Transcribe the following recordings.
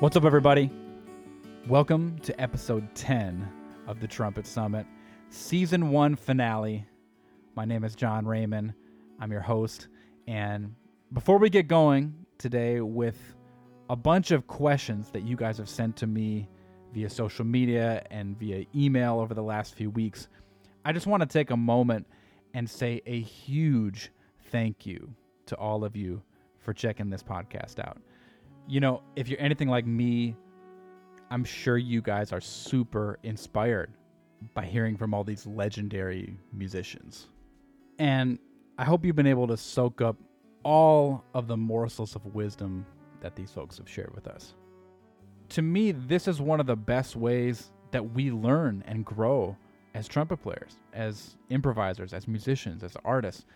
What's up, everybody? Welcome to episode 10 of the Trumpet Summit, season one finale. My name is John Raymond. I'm your host. And before we get going today with a bunch of questions that you guys have sent to me via social media and via email over the last few weeks, I just want to take a moment and say a huge thank you to all of you for checking this podcast out you know, if you're anything like me, I'm sure you guys are super inspired by hearing from all these legendary musicians. And I hope you've been able to soak up all of the morsels of wisdom that these folks have shared with us. To me, this is one of the best ways that we learn and grow as trumpet players, as improvisers, as musicians, as artists,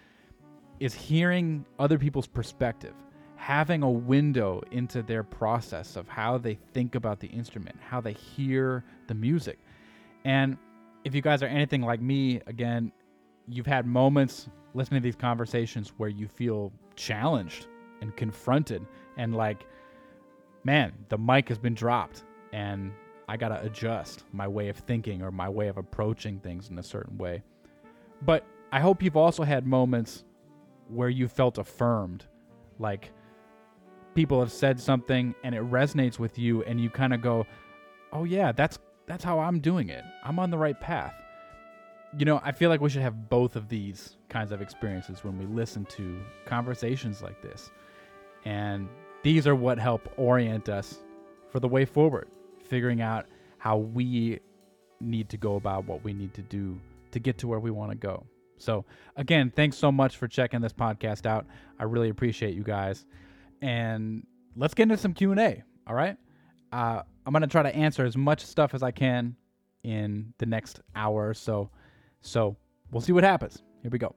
is hearing other people's perspective having a window into their process of how they think about the instrument, how they hear the music. And if you guys are anything like me, again, you've had moments listening to these conversations where you feel challenged and confronted and like, man, the mic has been dropped and I got to adjust my way of thinking or my way of approaching things in a certain way. But I hope you've also had moments where you felt affirmed, like, people have said something and it resonates with you and you kind of go, "Oh yeah, that's that's how I'm doing it. I'm on the right path." You know, I feel like we should have both of these kinds of experiences when we listen to conversations like this. And these are what help orient us for the way forward, figuring out how we need to go about what we need to do to get to where we want to go. So, again, thanks so much for checking this podcast out. I really appreciate you guys and let's get into some Q and A. All right, uh, I'm gonna try to answer as much stuff as I can in the next hour or so. So we'll see what happens. Here we go.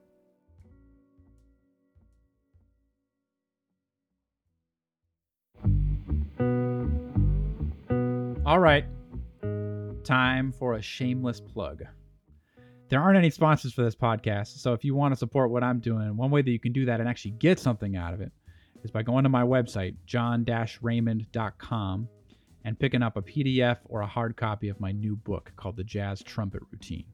All right, time for a shameless plug. There aren't any sponsors for this podcast, so if you want to support what I'm doing, one way that you can do that and actually get something out of it is by going to my website, john-raymond.com, and picking up a PDF or a hard copy of my new book called The Jazz Trumpet Routine,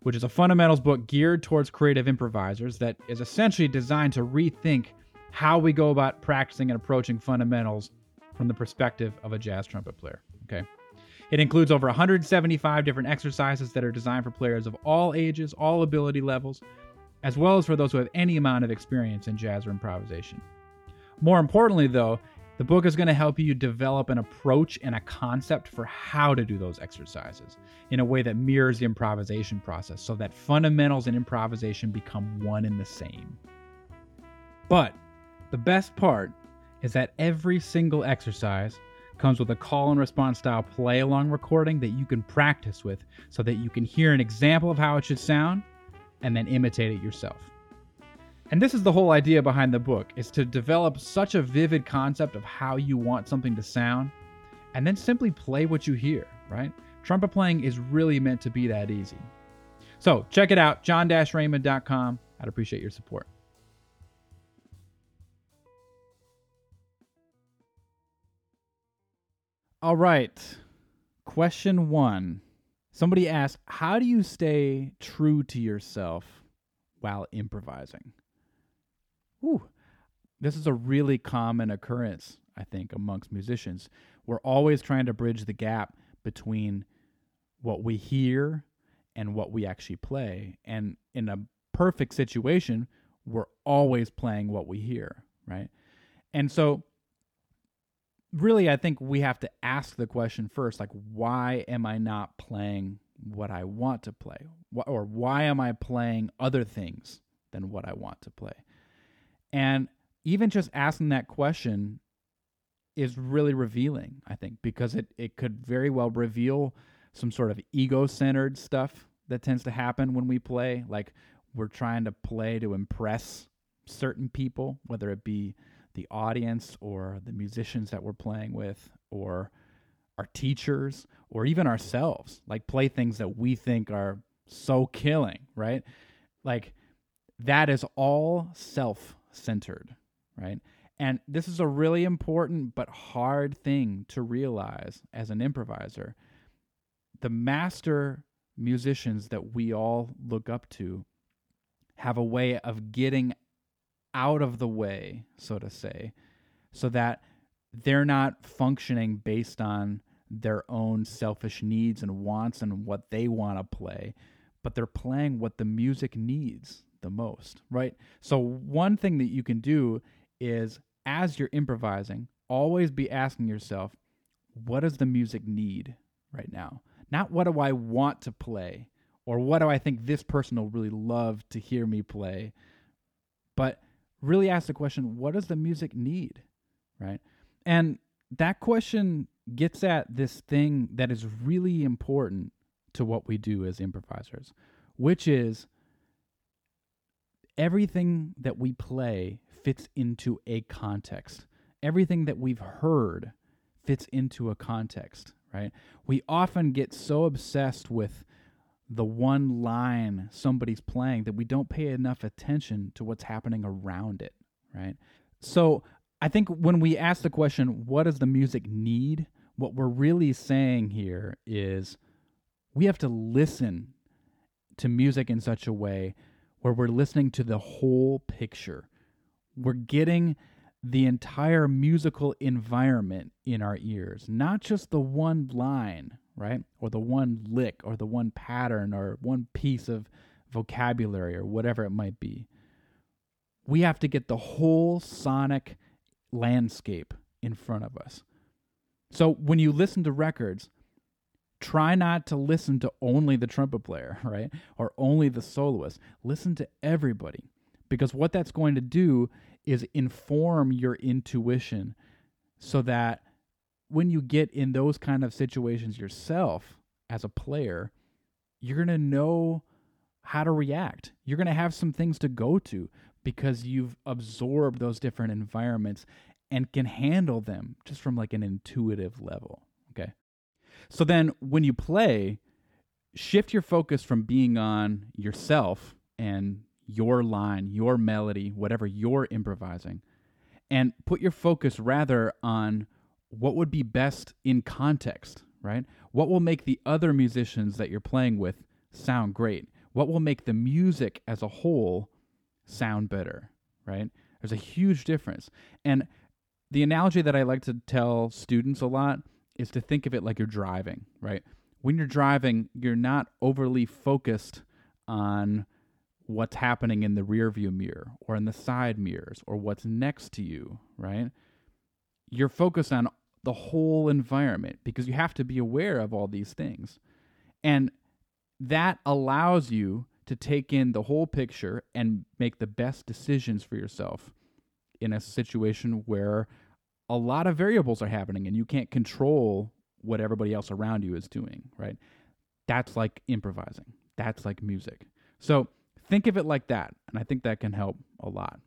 which is a fundamentals book geared towards creative improvisers that is essentially designed to rethink how we go about practicing and approaching fundamentals from the perspective of a jazz trumpet player. Okay. It includes over 175 different exercises that are designed for players of all ages, all ability levels, as well as for those who have any amount of experience in jazz or improvisation. More importantly, though, the book is going to help you develop an approach and a concept for how to do those exercises in a way that mirrors the improvisation process so that fundamentals and improvisation become one and the same. But the best part is that every single exercise comes with a call and response style play along recording that you can practice with so that you can hear an example of how it should sound and then imitate it yourself. And this is the whole idea behind the book is to develop such a vivid concept of how you want something to sound and then simply play what you hear, right? Trumpet playing is really meant to be that easy. So, check it out john-raymond.com. I'd appreciate your support. All right. Question 1. Somebody asked, "How do you stay true to yourself while improvising?" Whew. This is a really common occurrence, I think, amongst musicians. We're always trying to bridge the gap between what we hear and what we actually play. And in a perfect situation, we're always playing what we hear, right? And so, really, I think we have to ask the question first like, why am I not playing what I want to play? Or why am I playing other things than what I want to play? And even just asking that question is really revealing, I think, because it, it could very well reveal some sort of ego centered stuff that tends to happen when we play. Like we're trying to play to impress certain people, whether it be the audience or the musicians that we're playing with or our teachers or even ourselves. Like play things that we think are so killing, right? Like that is all self centered, right? And this is a really important but hard thing to realize as an improviser. The master musicians that we all look up to have a way of getting out of the way, so to say, so that they're not functioning based on their own selfish needs and wants and what they want to play, but they're playing what the music needs the most, right? So, one thing that you can do is as you're improvising, always be asking yourself, what does the music need right now? Not what do I want to play or what do I think this person will really love to hear me play, but really ask the question, what does the music need? Right. And that question gets at this thing that is really important to what we do as improvisers, which is everything that we play fits into a context. Everything that we've heard fits into a context, right? We often get so obsessed with the one line somebody's playing that we don't pay enough attention to what's happening around it, right? So I think when we ask the question, what does the music need? What we're really saying here is we have to listen to music in such a way where we're listening to the whole picture. We're getting the entire musical environment in our ears, not just the one line, right? Or the one lick or the one pattern or one piece of vocabulary or whatever it might be. We have to get the whole sonic landscape in front of us. So when you listen to records, try not to listen to only the trumpet player, right? Or only the soloist. Listen to everybody. Because what that's going to do is inform your intuition so that when you get in those kind of situations yourself as a player, you're going to know how to react. You're going to have some things to go to because you've absorbed those different environments and can handle them just from like an intuitive level. So then when you play, shift your focus from being on yourself and your line, your melody, whatever you're improvising, and put your focus rather on what would be best in context, right? What will make the other musicians that you're playing with sound great? What will make the music as a whole sound better, right? There's a huge difference. And the analogy that I like to tell students a lot is to think of it like you're driving, right? When you're driving, you're not overly focused on what's happening in the rear view mirror or in the side mirrors or what's next to you, right? You're focused on the whole environment because you have to be aware of all these things. And that allows you to take in the whole picture and make the best decisions for yourself in a situation where a lot of variables are happening and you can't control what everybody else around you is doing, right? That's like improvising. That's like music. So think of it like that. And I think that can help a lot.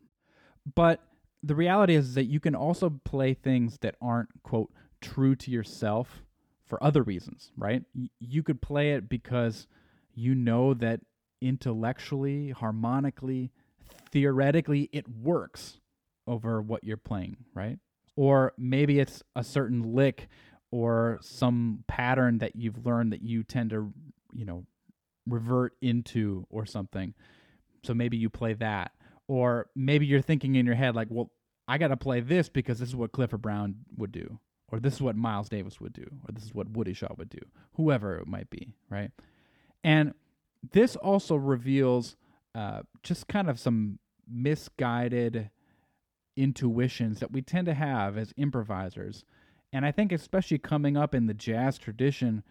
But the reality is that you can also play things that aren't, quote, true to yourself for other reasons, right? You could play it because you know that intellectually, harmonically, theoretically, it works over what you're playing, right? Or maybe it's a certain lick or some pattern that you've learned that you tend to, you know, revert into or something. So maybe you play that. Or maybe you're thinking in your head, like, well, I got to play this because this is what Clifford Brown would do, or this is what Miles Davis would do, or this is what Woody Shaw would do, whoever it might be, right? And this also reveals uh, just kind of some misguided intuitions that we tend to have as improvisers. And I think, especially coming up in the jazz tradition,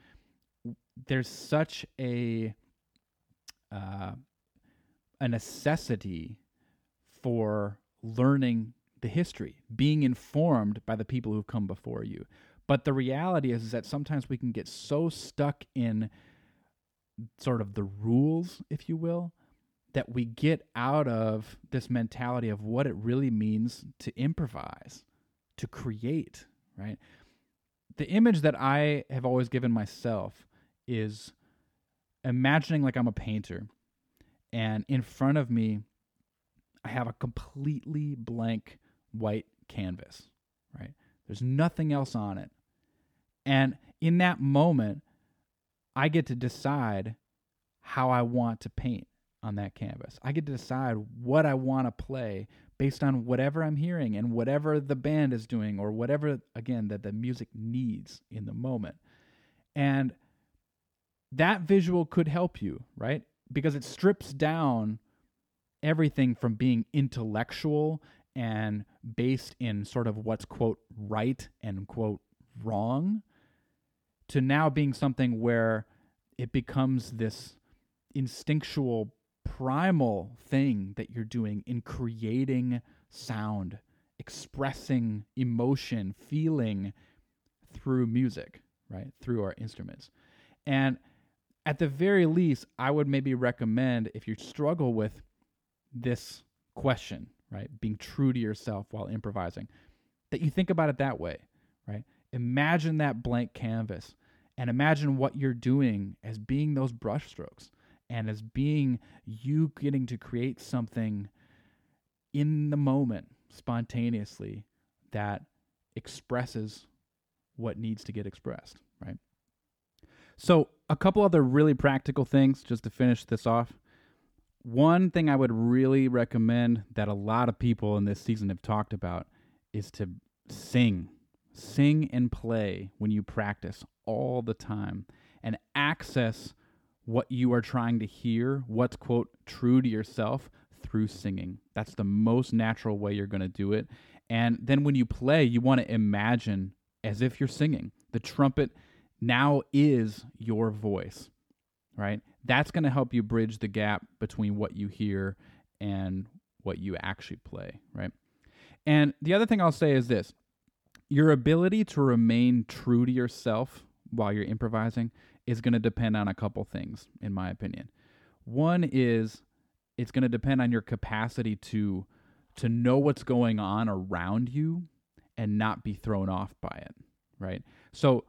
there's such a uh, a necessity for learning the history, being informed by the people who've come before you. But the reality is, is that sometimes we can get so stuck in sort of the rules, if you will, that we get out of this mentality of what it really means to improvise, to create, right? The image that I have always given myself is imagining like I'm a painter and in front of me I have a completely blank white canvas, right? There's nothing else on it. And in that moment, I get to decide how I want to paint on that canvas. I get to decide what I want to play based on whatever I'm hearing and whatever the band is doing or whatever, again, that the music needs in the moment. And that visual could help you, right? Because it strips down everything from being intellectual and based in sort of what's quote right and quote wrong to now being something where it becomes this instinctual primal thing that you're doing in creating sound expressing emotion feeling through music right through our instruments and at the very least i would maybe recommend if you struggle with this question right? Being true to yourself while improvising. That you think about it that way, right? Imagine that blank canvas and imagine what you're doing as being those brushstrokes and as being you getting to create something in the moment spontaneously that expresses what needs to get expressed, right? So, a couple other really practical things just to finish this off. One thing I would really recommend that a lot of people in this season have talked about is to sing. Sing and play when you practice all the time and access what you are trying to hear, what's quote true to yourself through singing. That's the most natural way you're going to do it. And then when you play, you want to imagine as if you're singing. The trumpet now is your voice, right? that's going to help you bridge the gap between what you hear and what you actually play, right? And the other thing I'll say is this your ability to remain true to yourself while you're improvising is going to depend on a couple things, in my opinion. One is it's going to depend on your capacity to to know what's going on around you and not be thrown off by it, right? So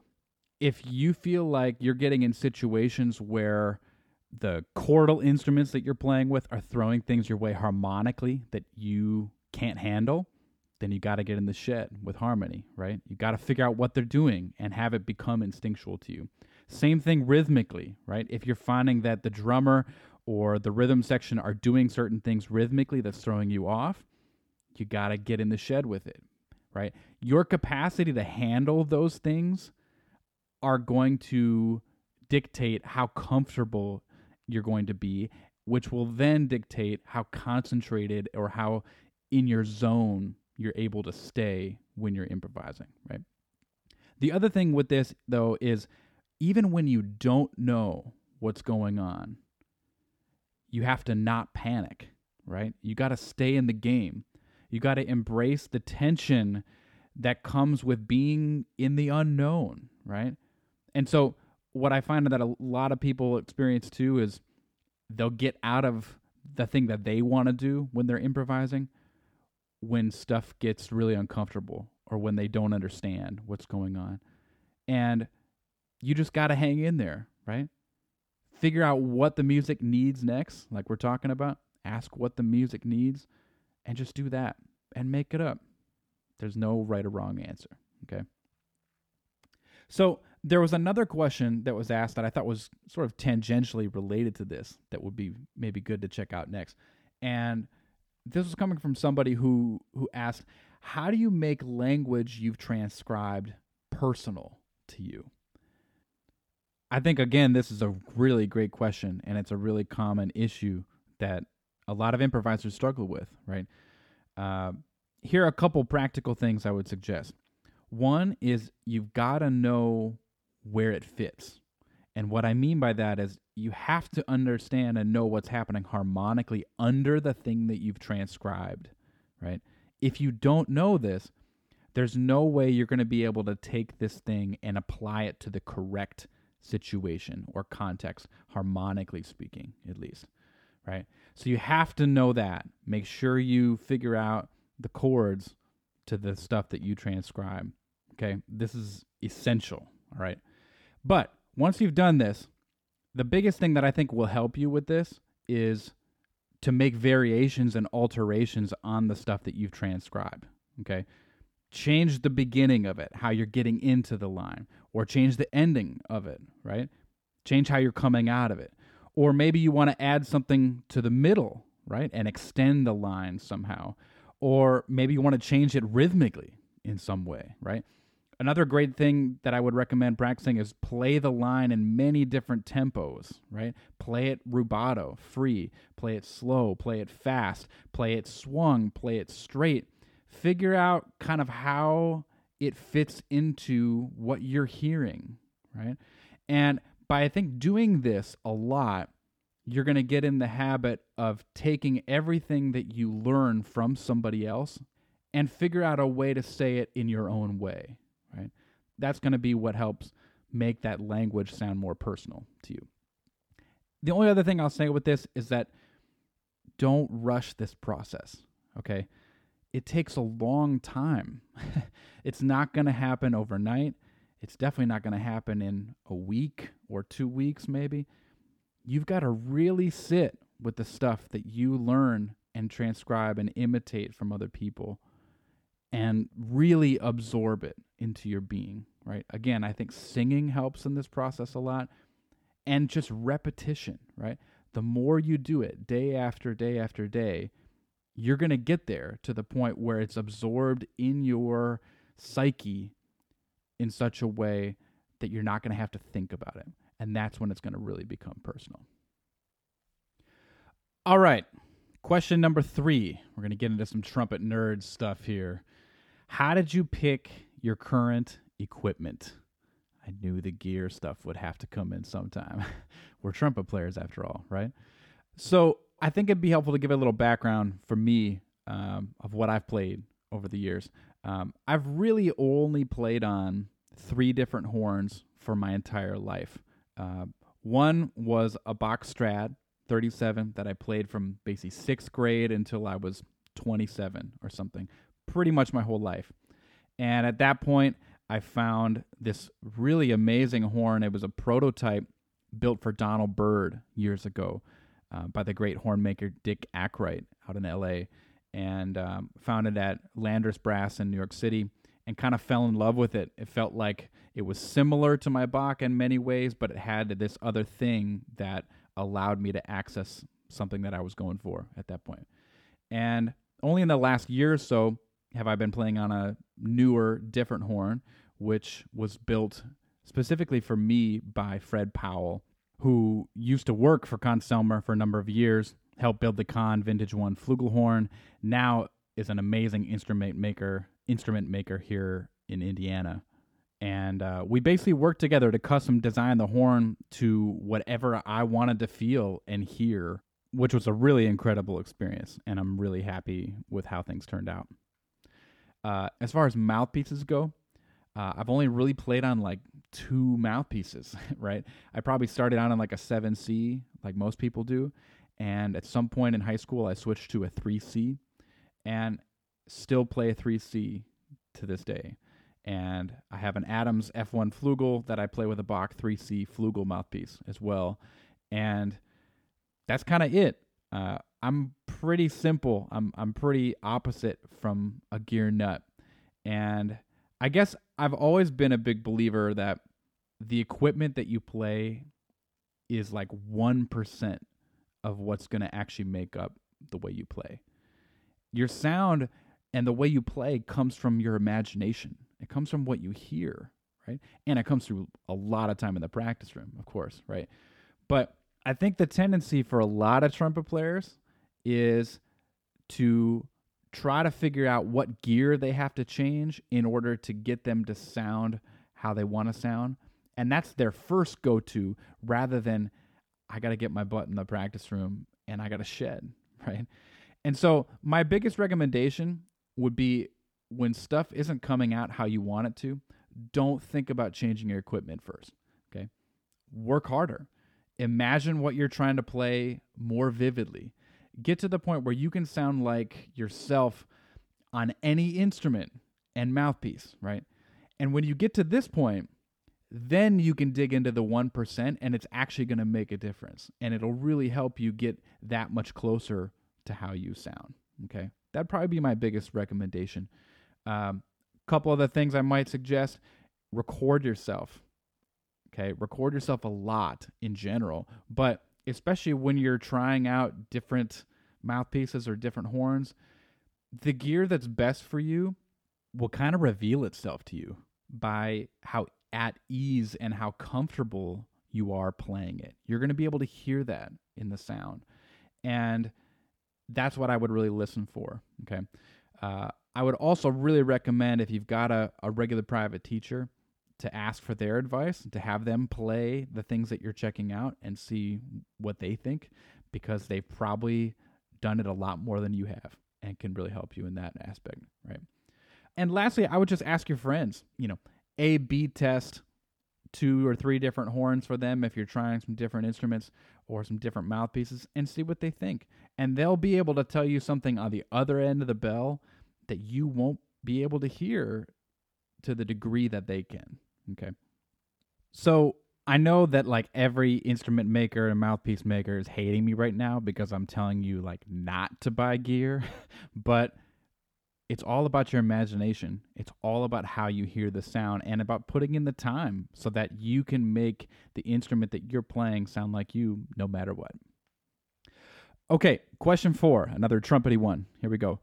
if you feel like you're getting in situations where the chordal instruments that you're playing with are throwing things your way harmonically that you can't handle, then you got to get in the shed with harmony, right? You got to figure out what they're doing and have it become instinctual to you. Same thing rhythmically, right? If you're finding that the drummer or the rhythm section are doing certain things rhythmically that's throwing you off, you got to get in the shed with it, right? Your capacity to handle those things are going to dictate how comfortable you're going to be, which will then dictate how concentrated or how in your zone you're able to stay when you're improvising, right? The other thing with this, though, is even when you don't know what's going on, you have to not panic, right? You got to stay in the game. You got to embrace the tension that comes with being in the unknown, right? And so what I find that a lot of people experience too is they'll get out of the thing that they want to do when they're improvising when stuff gets really uncomfortable or when they don't understand what's going on. And you just got to hang in there, right? Figure out what the music needs next, like we're talking about. Ask what the music needs and just do that and make it up. There's no right or wrong answer, okay? So, there was another question that was asked that I thought was sort of tangentially related to this that would be maybe good to check out next. And this was coming from somebody who who asked, "How do you make language you've transcribed personal to you?" I think again this is a really great question and it's a really common issue that a lot of improvisers struggle with, right? Uh, here are a couple practical things I would suggest. One is you've got to know where it fits. And what I mean by that is you have to understand and know what's happening harmonically under the thing that you've transcribed, right? If you don't know this, there's no way you're going to be able to take this thing and apply it to the correct situation or context, harmonically speaking, at least, right? So you have to know that. Make sure you figure out the chords to the stuff that you transcribe. Okay, this is essential. All right. But once you've done this, the biggest thing that I think will help you with this is to make variations and alterations on the stuff that you've transcribed. Okay. Change the beginning of it, how you're getting into the line, or change the ending of it, right? Change how you're coming out of it. Or maybe you want to add something to the middle, right? And extend the line somehow. Or maybe you want to change it rhythmically in some way, right? Another great thing that I would recommend practicing is play the line in many different tempos, right? Play it rubato, free, play it slow, play it fast, play it swung, play it straight. Figure out kind of how it fits into what you're hearing, right? And by I think doing this a lot, you're going to get in the habit of taking everything that you learn from somebody else and figure out a way to say it in your own way, right? That's going to be what helps make that language sound more personal to you. The only other thing I'll say with this is that don't rush this process, okay? It takes a long time. it's not going to happen overnight. It's definitely not going to happen in a week or two weeks, maybe. You've got to really sit with the stuff that you learn and transcribe and imitate from other people and really absorb it into your being, right? Again, I think singing helps in this process a lot and just repetition, right? The more you do it day after day after day, you're going to get there to the point where it's absorbed in your psyche in such a way that you're not going to have to think about it. And that's when it's going to really become personal. All right. Question number three. We're going to get into some trumpet nerd stuff here. How did you pick your current equipment? I knew the gear stuff would have to come in sometime. We're trumpet players after all, right? So I think it'd be helpful to give a little background for me um, of what I've played over the years. Um, I've really only played on three different horns for my entire life. Uh, one was a Bach Strad 37 that I played from basically sixth grade until I was 27 or something, pretty much my whole life. And at that point, I found this really amazing horn. It was a prototype built for Donald Byrd years ago uh, by the great horn maker Dick Akright out in LA, and um, found it at Landers Brass in New York City and kind of fell in love with it. It felt like it was similar to my Bach in many ways, but it had this other thing that allowed me to access something that I was going for at that point. And only in the last year or so have I been playing on a newer, different horn, which was built specifically for me by Fred Powell, who used to work for Conn-Selmer for a number of years, helped build the Conn Vintage One flugelhorn. Now is an amazing instrument maker, instrument maker here in Indiana. And uh, we basically worked together to custom design the horn to whatever I wanted to feel and hear, which was a really incredible experience. And I'm really happy with how things turned out. Uh, as far as mouthpieces go, uh, I've only really played on like two mouthpieces, right? I probably started out on like a 7C, like most people do. And at some point in high school, I switched to a 3C and still play a 3C to this day. And I have an Adams F1 Flugel that I play with a Bach 3C Flugel mouthpiece as well. And that's kind of it. Uh, I'm pretty simple. I'm I'm pretty opposite from a gear nut. And I guess I've always been a big believer that the equipment that you play is like 1% of what's going to actually make up the way you play. Your sound and the way you play comes from your imagination. It comes from what you hear, right? And it comes through a lot of time in the practice room, of course, right? But I think the tendency for a lot of trumpet players is to try to figure out what gear they have to change in order to get them to sound how they want to sound. And that's their first go to rather than, I got to get my butt in the practice room and I got to shed, right? And so, my biggest recommendation would be when stuff isn't coming out how you want it to, don't think about changing your equipment first. Okay. Work harder. Imagine what you're trying to play more vividly get to the point where you can sound like yourself on any instrument and mouthpiece, right? And when you get to this point, then you can dig into the 1% and it's actually going to make a difference. And it'll really help you get that much closer to how you sound. Okay. That'd probably be my biggest recommendation. Um, couple other things I might suggest record yourself. Okay, record yourself a lot in general, but especially when you're trying out different mouthpieces or different horns, the gear that's best for you will kind of reveal itself to you by how at ease and how comfortable you are playing it. You're going to be able to hear that in the sound. And that's what I would really listen for. Okay. Uh, I would also really recommend if you've got a, a regular private teacher to ask for their advice, to have them play the things that you're checking out and see what they think, because they've probably done it a lot more than you have and can really help you in that aspect, right? And lastly, I would just ask your friends, you know, A B test two or three different horns for them if you're trying some different instruments or some different mouthpieces and see what they think. And they'll be able to tell you something on the other end of the bell that you won't be able to hear to the degree that they can. Okay. So I know that like every instrument maker and mouthpiece maker is hating me right now because I'm telling you like not to buy gear, but it's all about your imagination. It's all about how you hear the sound and about putting in the time so that you can make the instrument that you're playing sound like you no matter what. Okay, question four, another trumpety one. Here we go.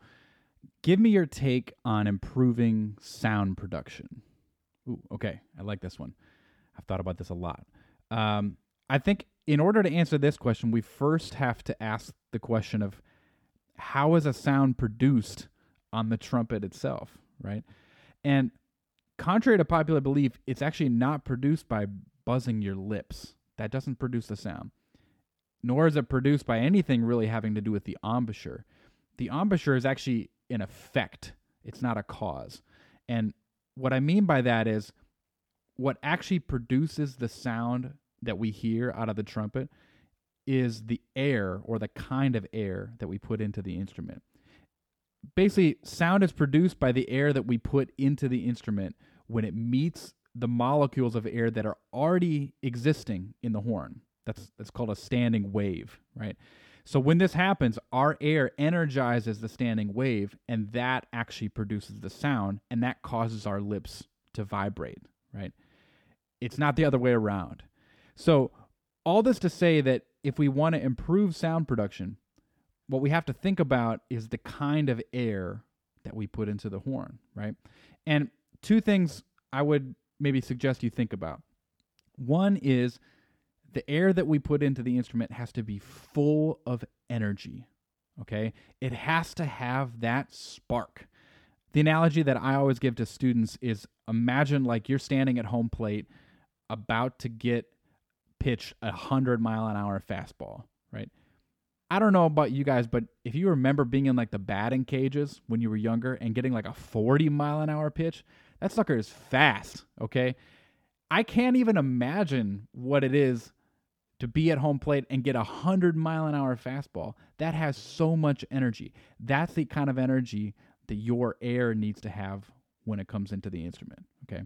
Give me your take on improving sound production. Ooh, okay, I like this one. I've thought about this a lot. Um, I think in order to answer this question, we first have to ask the question of how is a sound produced on the trumpet itself, right? And contrary to popular belief, it's actually not produced by buzzing your lips. That doesn't produce the sound. Nor is it produced by anything really having to do with the embouchure. The embouchure is actually an effect, it's not a cause. And what I mean by that is what actually produces the sound that we hear out of the trumpet is the air or the kind of air that we put into the instrument basically sound is produced by the air that we put into the instrument when it meets the molecules of air that are already existing in the horn. That's that's called a standing wave, right? So when this happens, our air energizes the standing wave and that actually produces the sound and that causes our lips to vibrate, right? It's not the other way around. So all this to say that if we want to improve sound production, what we have to think about is the kind of air that we put into the horn, right? And two things I would maybe suggest you think about. One is the air that we put into the instrument has to be full of energy, okay? It has to have that spark. The analogy that I always give to students is imagine like you're standing at home plate about to get pitched a 100 mile an hour fastball, right? I don't know about you guys, but if you remember being in like the batting cages when you were younger and getting like a 40 mile an hour pitch, that sucker is fast, okay? I can't even imagine what it is to be at home plate and get a 100 mile an hour fastball. That has so much energy. That's the kind of energy that your air needs to have when it comes into the instrument, okay?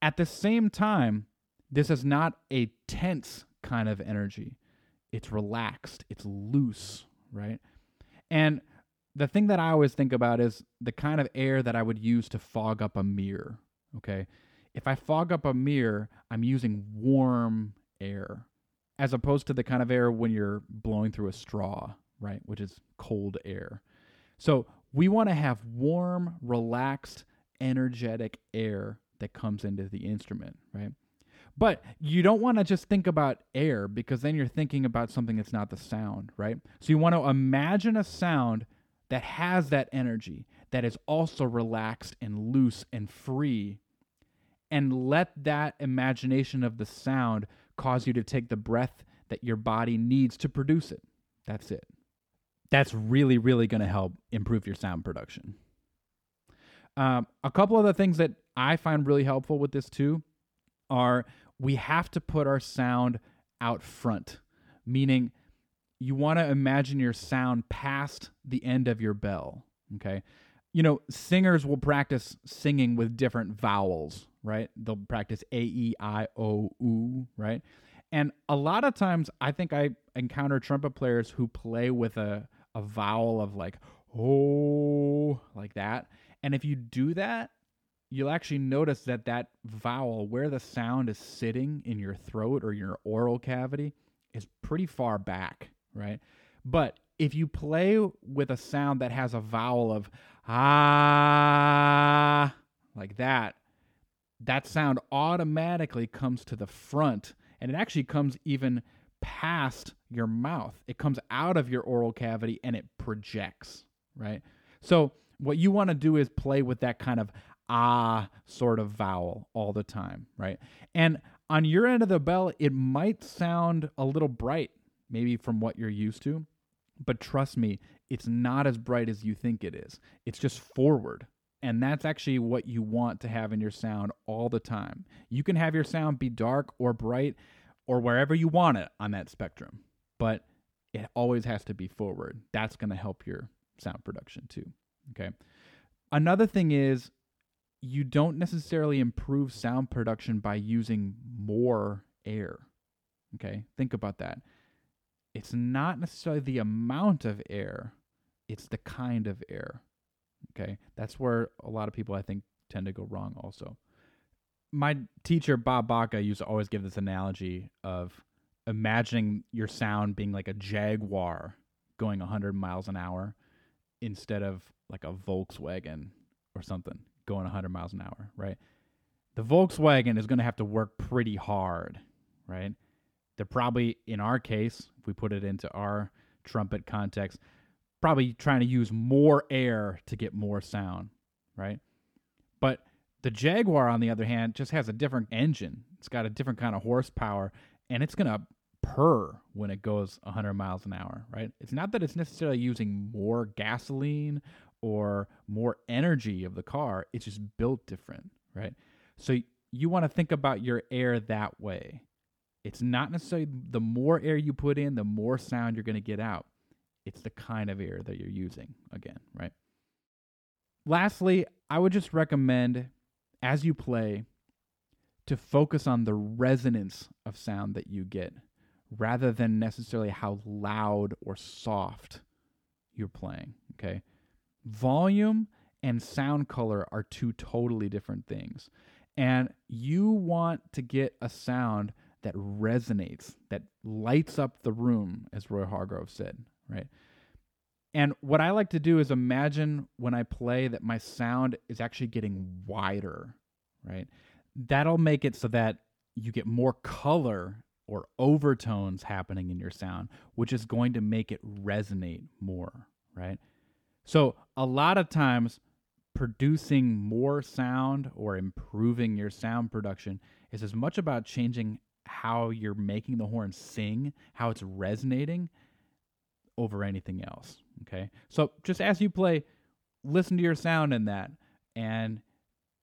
At the same time, this is not a tense kind of energy it's relaxed, it's loose, right? And the thing that I always think about is the kind of air that I would use to fog up a mirror, okay? If I fog up a mirror, I'm using warm air as opposed to the kind of air when you're blowing through a straw, right, which is cold air. So, we want to have warm, relaxed, energetic air that comes into the instrument, right? But you don't want to just think about air because then you're thinking about something that's not the sound, right? So you want to imagine a sound that has that energy, that is also relaxed and loose and free, and let that imagination of the sound cause you to take the breath that your body needs to produce it. That's it. That's really, really going to help improve your sound production. Um, a couple of the things that I find really helpful with this too are we have to put our sound out front, meaning you want to imagine your sound past the end of your bell. Okay. You know, singers will practice singing with different vowels, right? They'll practice A, E, I, O, U, right? And a lot of times I think I encounter trumpet players who play with a, a vowel of like, oh, like that. And if you do that, you'll actually notice that that vowel, where the sound is sitting in your throat or your oral cavity, is pretty far back, right? But if you play with a sound that has a vowel of ah, like that, that sound automatically comes to the front and it actually comes even past your mouth. It comes out of your oral cavity and it projects, right? So, what you want to do is play with that kind of ah sort of vowel all the time, right? And on your end of the bell, it might sound a little bright, maybe from what you're used to, but trust me, it's not as bright as you think it is. It's just forward. And that's actually what you want to have in your sound all the time. You can have your sound be dark or bright or wherever you want it on that spectrum, but it always has to be forward. That's going to help your sound production too. Okay. Another thing is you don't necessarily improve sound production by using more air. Okay. Think about that. It's not necessarily the amount of air, it's the kind of air. Okay. That's where a lot of people, I think, tend to go wrong also. My teacher, Bob Baca, used to always give this analogy of imagining your sound being like a Jaguar going 100 miles an hour instead of like a Volkswagen or something going 100 miles an hour, right? The Volkswagen is going to have to work pretty hard, right? They're probably, in our case, if we put it into our trumpet context, probably trying to use more air to get more sound, right? But the Jaguar, on the other hand, just has a different engine. It's got a different kind of horsepower, and it's going to purr when it goes 100 miles an hour, right? It's not that it's necessarily using more gasoline or more energy of the car, it's just built different, right? So you want to think about your air that way. It's not necessarily the more air you put in, the more sound you're going to get out. It's the kind of ear that you're using again, right? Lastly, I would just recommend as you play to focus on the resonance of sound that you get rather than necessarily how loud or soft you're playing, okay? Volume and sound color are two totally different things. And you want to get a sound that resonates, that lights up the room, as Roy Hargrove said, right? And what I like to do is imagine when I play that my sound is actually getting wider, right? That'll make it so that you get more color or overtones happening in your sound, which is going to make it resonate more, right? So, a lot of times, producing more sound or improving your sound production is as much about changing how you're making the horn sing, how it's resonating over anything else. Okay. So just as you play, listen to your sound in that and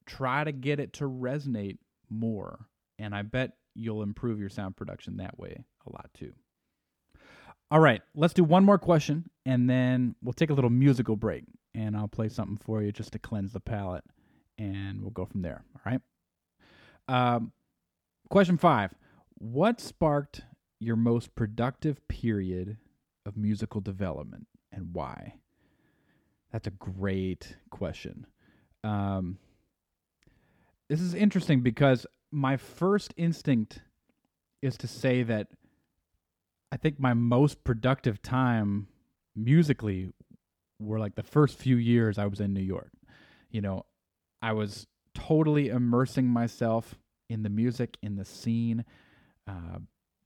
try to get it to resonate more. And I bet you'll improve your sound production that way a lot too. All right, let's do one more question and then we'll take a little musical break and I'll play something for you just to cleanse the palate and we'll go from there. All right. Um, question five What sparked your most productive period of musical development and why? That's a great question. Um, this is interesting because my first instinct is to say that I think my most productive time musically were like the first few years I was in New York. You know, I was totally immersing myself in the music, in the scene, uh,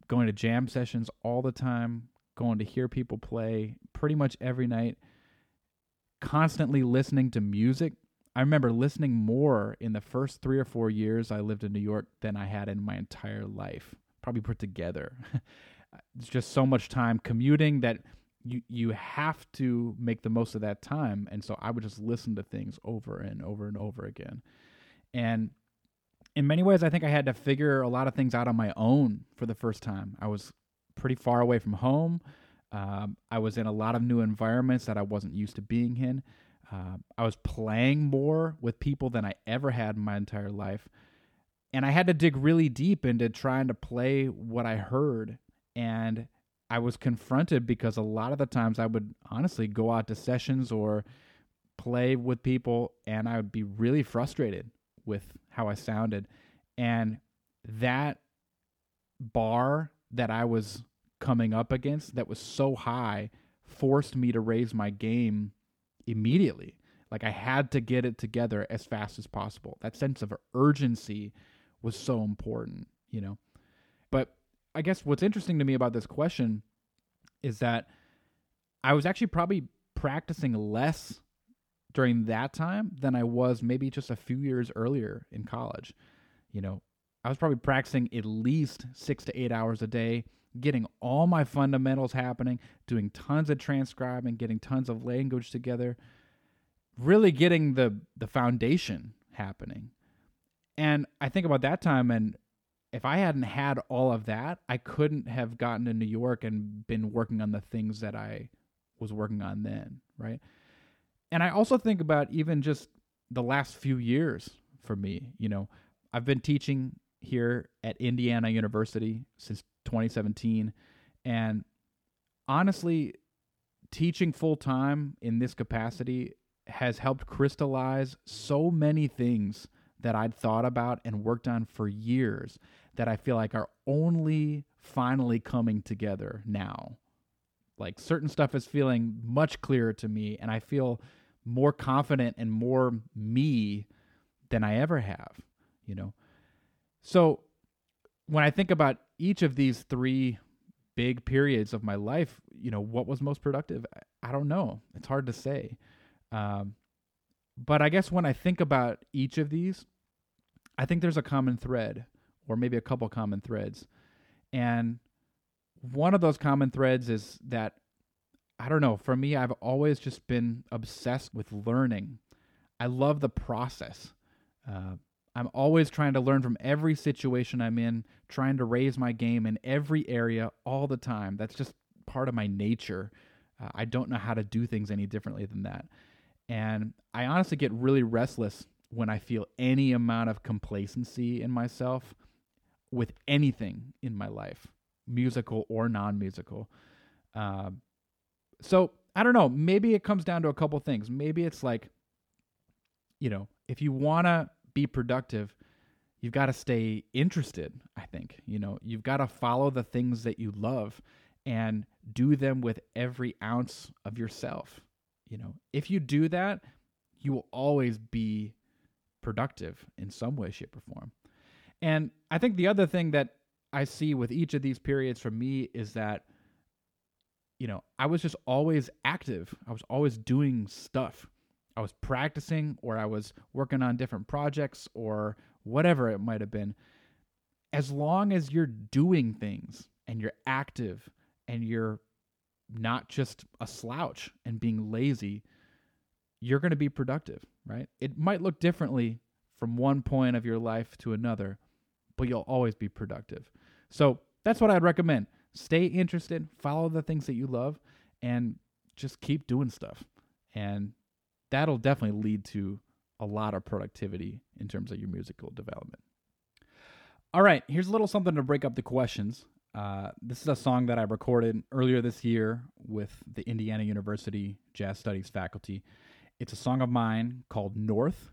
going to jam sessions all the time, going to hear people play pretty much every night, constantly listening to music I remember listening more in the first three or four years I lived in New York than I had in my entire life, probably put together. Uh, it's just so much time commuting that you you have to make the most of that time, and so I would just listen to things over and over and over again, and in many ways, I think I had to figure a lot of things out on my own for the first time. I was pretty far away from home. Um, I was in a lot of new environments that I wasn't used to being in. Uh, I was playing more with people than I ever had in my entire life. And I had to dig really deep into trying to play what I heard. And I was confronted because a lot of the times I would honestly go out to sessions or play with people and I would be really frustrated with how I sounded. And that bar that I was coming up against that was so high forced me to raise my game immediately. Like I had to get it together as fast as possible. That sense of urgency was so important, you know. But I guess what's interesting to me about this question is that I was actually probably practicing less during that time than I was maybe just a few years earlier in college. You know, I was probably practicing at least six to eight hours a day, getting all my fundamentals happening, doing tons of transcribing, getting tons of language together, really getting the the foundation happening. And I think about that time and if I hadn't had all of that, I couldn't have gotten to New York and been working on the things that I was working on then, right? And I also think about even just the last few years for me, you know, I've been teaching here at Indiana University since 2017 and honestly teaching full time in this capacity has helped crystallize so many things that I'd thought about and worked on for years that I feel like are only finally coming together now. Like certain stuff is feeling much clearer to me, and I feel more confident and more me than I ever have, you know. So when I think about each of these three big periods of my life, you know, what was most productive? I don't know. It's hard to say. Um, but I guess when I think about each of these, I think there's a common thread, or maybe a couple common threads. And one of those common threads is that, I don't know, for me, I've always just been obsessed with learning. I love the process. Uh, I'm always trying to learn from every situation I'm in, trying to raise my game in every area all the time. That's just part of my nature. Uh, I don't know how to do things any differently than that. And I honestly get really restless when I feel any amount of complacency in myself with anything in my life, musical or non musical. Uh, so I don't know. Maybe it comes down to a couple things. Maybe it's like, you know, if you want to be productive, you've got to stay interested, I think. You know, you've got to follow the things that you love and do them with every ounce of yourself. You know, if you do that, you will always be productive in some way, shape, or form. And I think the other thing that I see with each of these periods for me is that, you know, I was just always active. I was always doing stuff. I was practicing or I was working on different projects or whatever it might have been. As long as you're doing things and you're active and you're not just a slouch and being lazy, you're going to be productive, right? It might look differently from one point of your life to another, but you'll always be productive. So that's what I'd recommend. Stay interested, follow the things that you love, and just keep doing stuff. And that'll definitely lead to a lot of productivity in terms of your musical development. All right, here's a little something to break up the questions. Uh, this is a song that I recorded earlier this year with the Indiana University Jazz Studies faculty. It's a song of mine called North,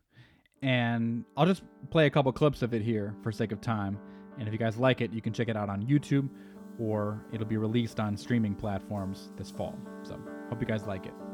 and I'll just play a couple clips of it here for sake of time. And if you guys like it, you can check it out on YouTube or it'll be released on streaming platforms this fall. So, hope you guys like it.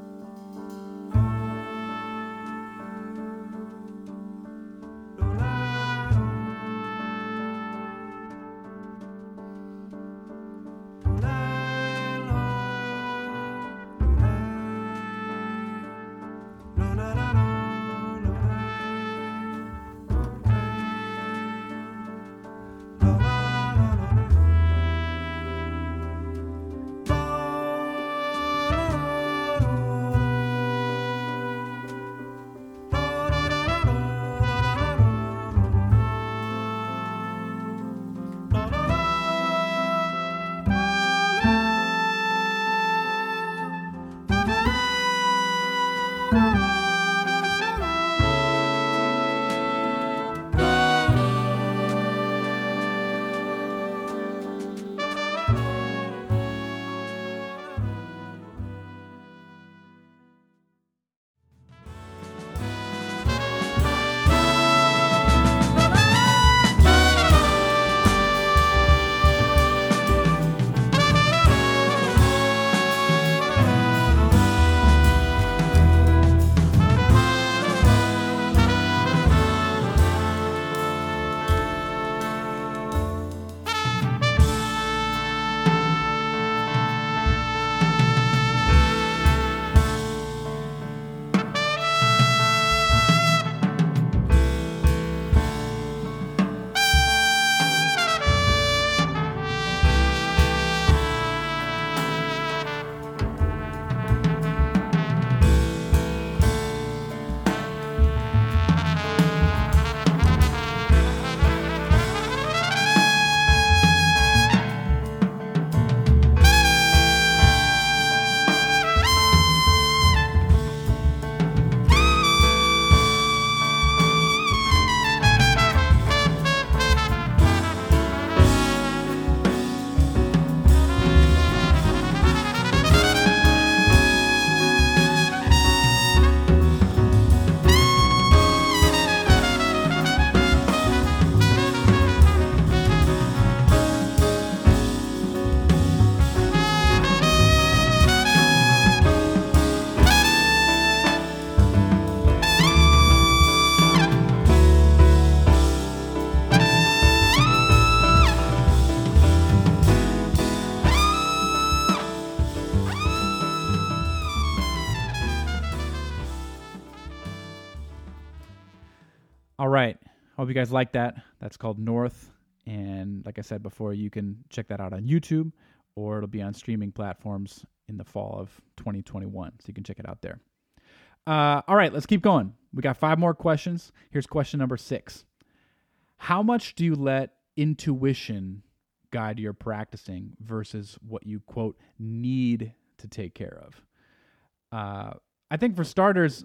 Hope you guys like that. That's called North. And like I said before, you can check that out on YouTube or it'll be on streaming platforms in the fall of 2021. So you can check it out there. Uh, all right, let's keep going. We got five more questions. Here's question number six How much do you let intuition guide your practicing versus what you, quote, need to take care of? Uh, I think for starters,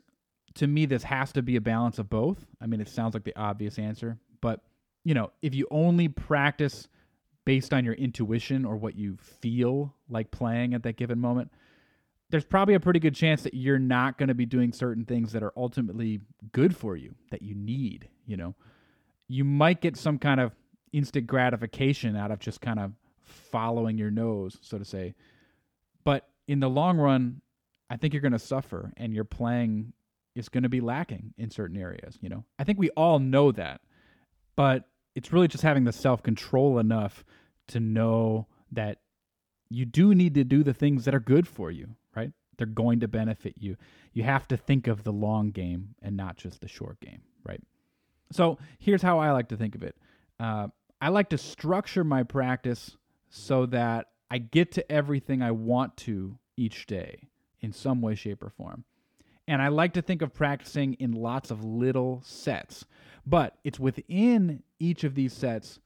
to me, this has to be a balance of both. I mean, it sounds like the obvious answer, but you know, if you only practice based on your intuition or what you feel like playing at that given moment, there's probably a pretty good chance that you're not going to be doing certain things that are ultimately good for you that you need, you know. You might get some kind of instant gratification out of just kind of following your nose, so to say. But in the long run, I think you're going to suffer and you're playing is going to be lacking in certain areas, you know. I think we all know that. But it's really just having the self-control enough to know that you do need to do the things that are good for you, right? They're going to benefit you. You have to think of the long game and not just the short game, right? So here's how I like to think of it. Uh, I like to structure my practice so that I get to everything I want to each day in some way, shape, or form. And I like to think of practicing in lots of little sets. But it's within each of these sets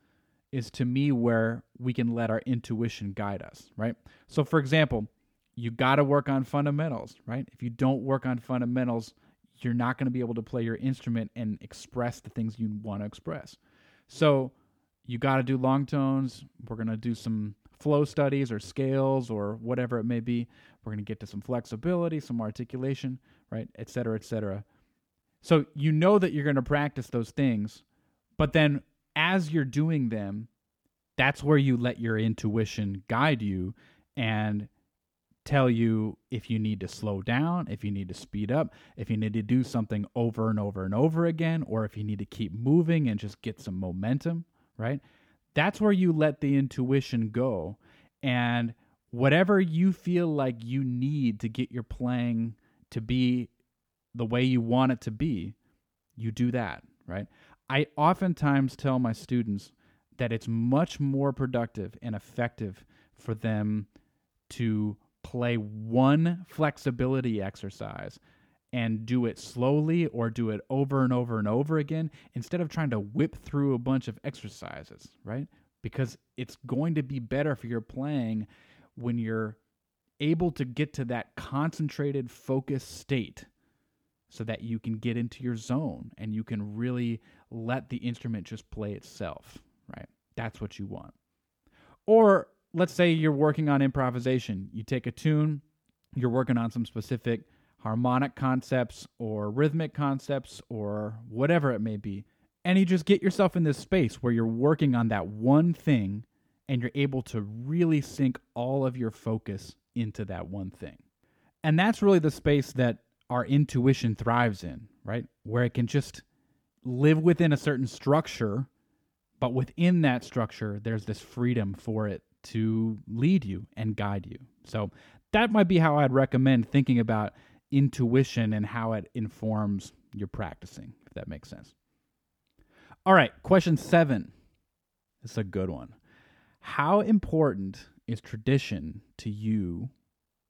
is to me where we can let our intuition guide us, right? So, for example, you got to work on fundamentals, right? If you don't work on fundamentals, you're not going to be able to play your instrument and express the things you want to express. So, you got to do long tones. We're going to do some flow studies or scales or whatever it may be. We're going to get to some flexibility, some articulation, right? Et cetera, et cetera. So you know that you're going to practice those things, but then as you're doing them, that's where you let your intuition guide you and tell you if you need to slow down, if you need to speed up, if you need to do something over and over and over again, or if you need to keep moving and just get some momentum, right? That's where you let the intuition go. And whatever you feel like you need to get your playing to be the way you want it to be, you do that, right? I oftentimes tell my students that it's much more productive and effective for them to play one flexibility exercise and do it slowly or do it over and over and over again instead of trying to whip through a bunch of exercises, right? Because it's going to be better for your playing when you're able to get to that concentrated, focused state so that you can get into your zone and you can really let the instrument just play itself, right? That's what you want. Or let's say you're working on improvisation. You take a tune, you're working on some specific harmonic concepts or rhythmic concepts or whatever it may be. And you just get yourself in this space where you're working on that one thing and you're able to really sink all of your focus into that one thing. And that's really the space that our intuition thrives in, right? Where it can just live within a certain structure, but within that structure, there's this freedom for it to lead you and guide you. So that might be how I'd recommend thinking about intuition and how it informs your practicing, if that makes sense. All right, question seven. Is a good one. How important is tradition to you,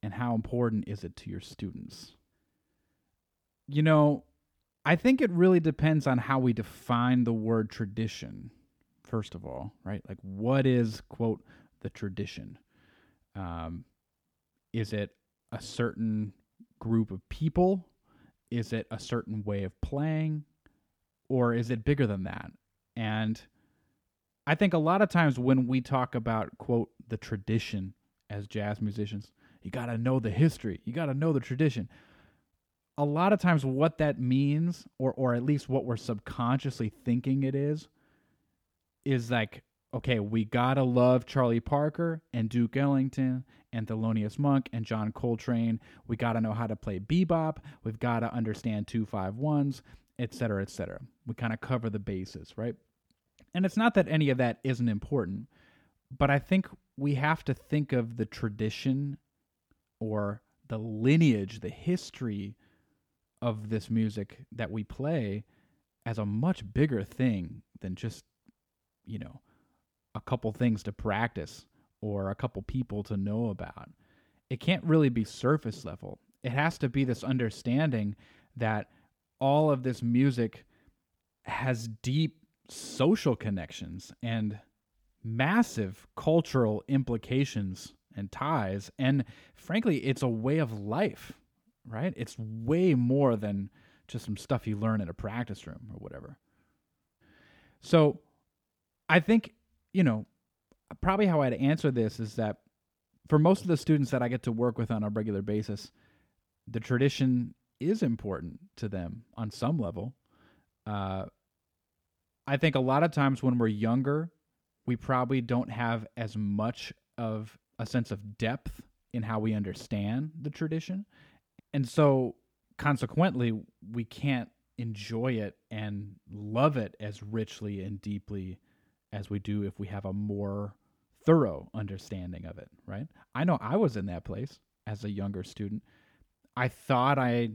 and how important is it to your students? You know, I think it really depends on how we define the word tradition, first of all, right? Like, what is, quote, the tradition? Um, is it a certain group of people? Is it a certain way of playing? Or is it bigger than that? And I think a lot of times when we talk about, quote, the tradition as jazz musicians, you got to know the history, you got to know the tradition. A lot of times, what that means, or, or at least what we're subconsciously thinking it is, is like, okay, we got to love Charlie Parker and Duke Ellington and Thelonious Monk and John Coltrane. We got to know how to play bebop. We've got to understand 251s, et cetera, et cetera. We kind of cover the bases, right? And it's not that any of that isn't important, but I think we have to think of the tradition or the lineage, the history of this music that we play as a much bigger thing than just, you know, a couple things to practice or a couple people to know about. It can't really be surface level. It has to be this understanding that all of this music has deep social connections and massive cultural implications and ties. And frankly, it's a way of life, right? It's way more than just some stuff you learn in a practice room or whatever. So I think, you know, probably how I'd answer this is that for most of the students that I get to work with on a regular basis, the tradition is important to them on some level. Uh, I think a lot of times when we're younger, we probably don't have as much of a sense of depth in how we understand the tradition. And so consequently, we can't enjoy it and love it as richly and deeply as we do if we have a more thorough understanding of it, right? I know I was in that place as a younger student. I thought I,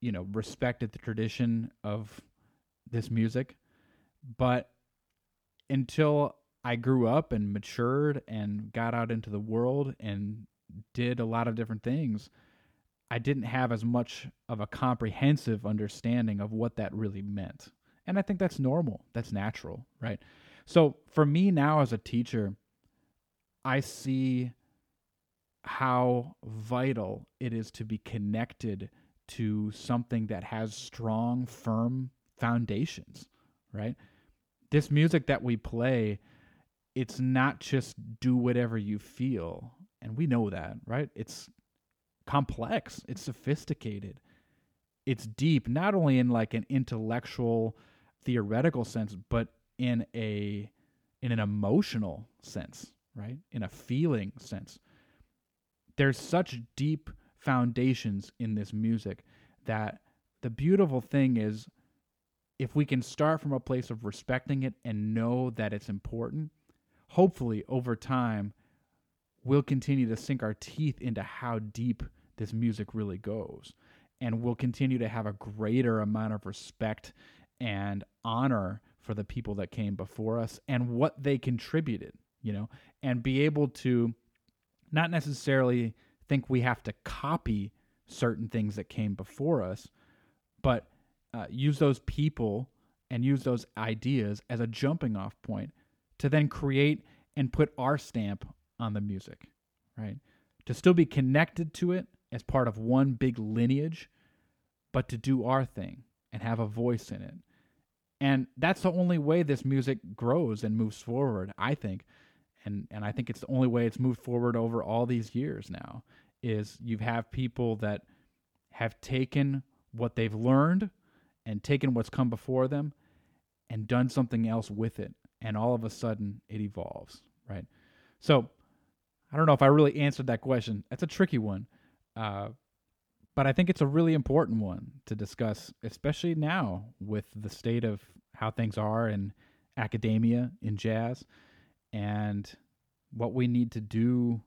you know, respected the tradition of this music, but until I grew up and matured and got out into the world and did a lot of different things, I didn't have as much of a comprehensive understanding of what that really meant. And I think that's normal. That's natural, right? So for me now as a teacher, I see how vital it is to be connected to something that has strong, firm foundations, right? This music that we play it's not just do whatever you feel. And we know that, right? It's complex, it's sophisticated, it's deep, not only in like an intellectual, theoretical sense, but in a in an emotional sense, right? In a feeling sense. There's such deep foundations in this music that the beautiful thing is if we can start from a place of respecting it and know that it's important, hopefully over time we'll continue to sink our teeth into how deep this music really goes. And we'll continue to have a greater amount of respect and honor for the people that came before us and what they contributed you know and be able to not necessarily think we have to copy certain things that came before us but uh, use those people and use those ideas as a jumping off point to then create and put our stamp on the music, right? To still be connected to it as part of one big lineage, but to do our thing and have a voice in it. And that's the only way this music grows and moves forward, I think. And and I think it's the only way it's moved forward over all these years now is you have people that have taken what they've learned and taken what's come before them and done something else with it and all of a sudden it evolves, right? So I don't know if I really answered that question. That's a tricky one. Uh, but I think it's a really important one to discuss, especially now with the state of how things are in academia in jazz and what we need to do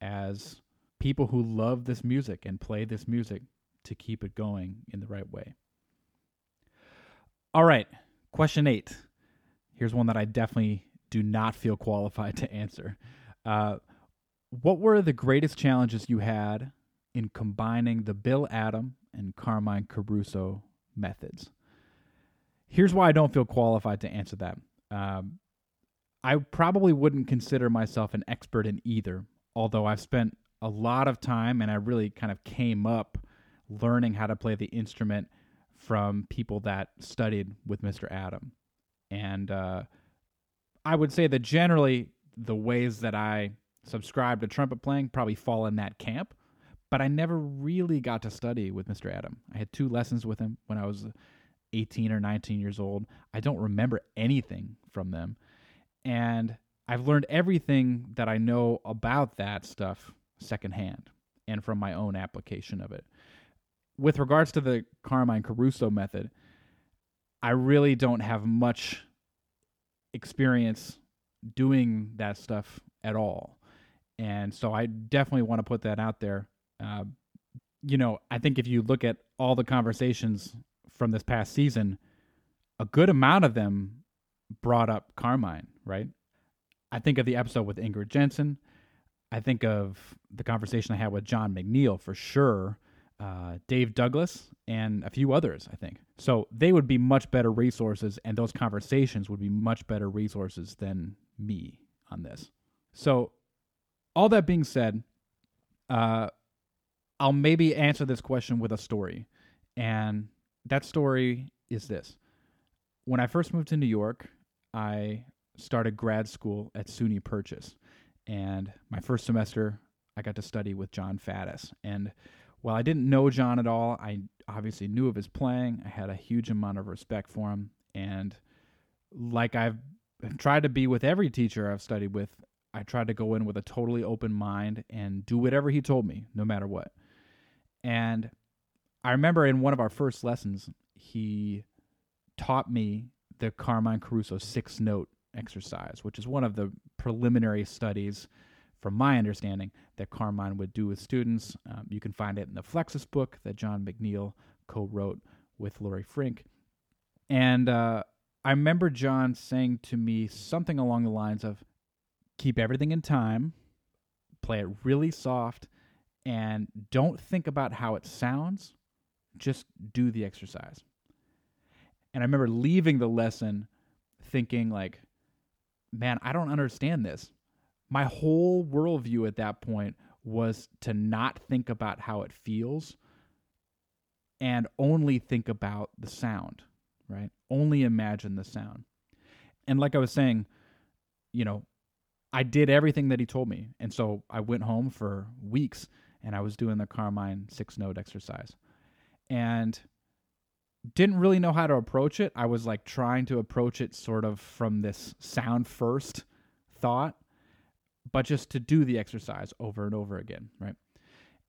as people who love this music and play this music to keep it going in the right way. All right, question eight. Here's one that I definitely do not feel qualified to answer. Uh, what were the greatest challenges you had in combining the Bill Adam and Carmine Caruso methods? Here's why I don't feel qualified to answer that. Um, I probably wouldn't consider myself an expert in either, although I've spent a lot of time and I really kind of came up learning how to play the instrument from people that studied with Mr. Adam and uh, I would say that generally the ways that I subscribe to trumpet playing probably fall in that camp. But I never really got to study with Mr. Adam. I had two lessons with him when I was 18 or 19 years old. I don't remember anything from them. And I've learned everything that I know about that stuff secondhand and from my own application of it. With regards to the Carmine Caruso method, I really don't have much experience doing that stuff at all. And so I definitely want to put that out there. Uh, you know, I think if you look at all the conversations from this past season, a good amount of them brought up Carmine, right? I think of the episode with Ingrid Jensen. I think of the conversation I had with John McNeil for sure, uh, Dave Douglas, and a few others, I think. So they would be much better resources, and those conversations would be much better resources than me on this. So, all that being said, uh, I'll maybe answer this question with a story. And that story is this When I first moved to New York, I started grad school at SUNY Purchase. And my first semester, I got to study with Jon Faddis. And while I didn't know Jon at all, I obviously knew of his playing. I had a huge amount of respect for him. And like I've tried to be with every teacher I've studied with, I tried to go in with a totally open mind and do whatever he told me, no matter what. And I remember in one of our first lessons, he taught me the Carmine Caruso six note exercise, which is one of the preliminary studies, from my understanding, that Carmine would do with students. Um, you can find it in the Flexus book that John McNeil co wrote with Laurie Frink. And uh, I remember Jon saying to me something along the lines of keep everything in time, play it really soft, and don't think about how it sounds. Just do the exercise. And I remember leaving the lesson thinking, like, man, I don't understand this. My whole worldview at that point was to not think about how it feels and only think about the sound, right? Only imagine the sound. And like I was saying, you know, I did everything that he told me. And so I went home for weeks and I was doing the Carmine six note exercise. And didn't really know how to approach it. I was like trying to approach it sort of from this sound first thought, but just to do the exercise over and over again, right?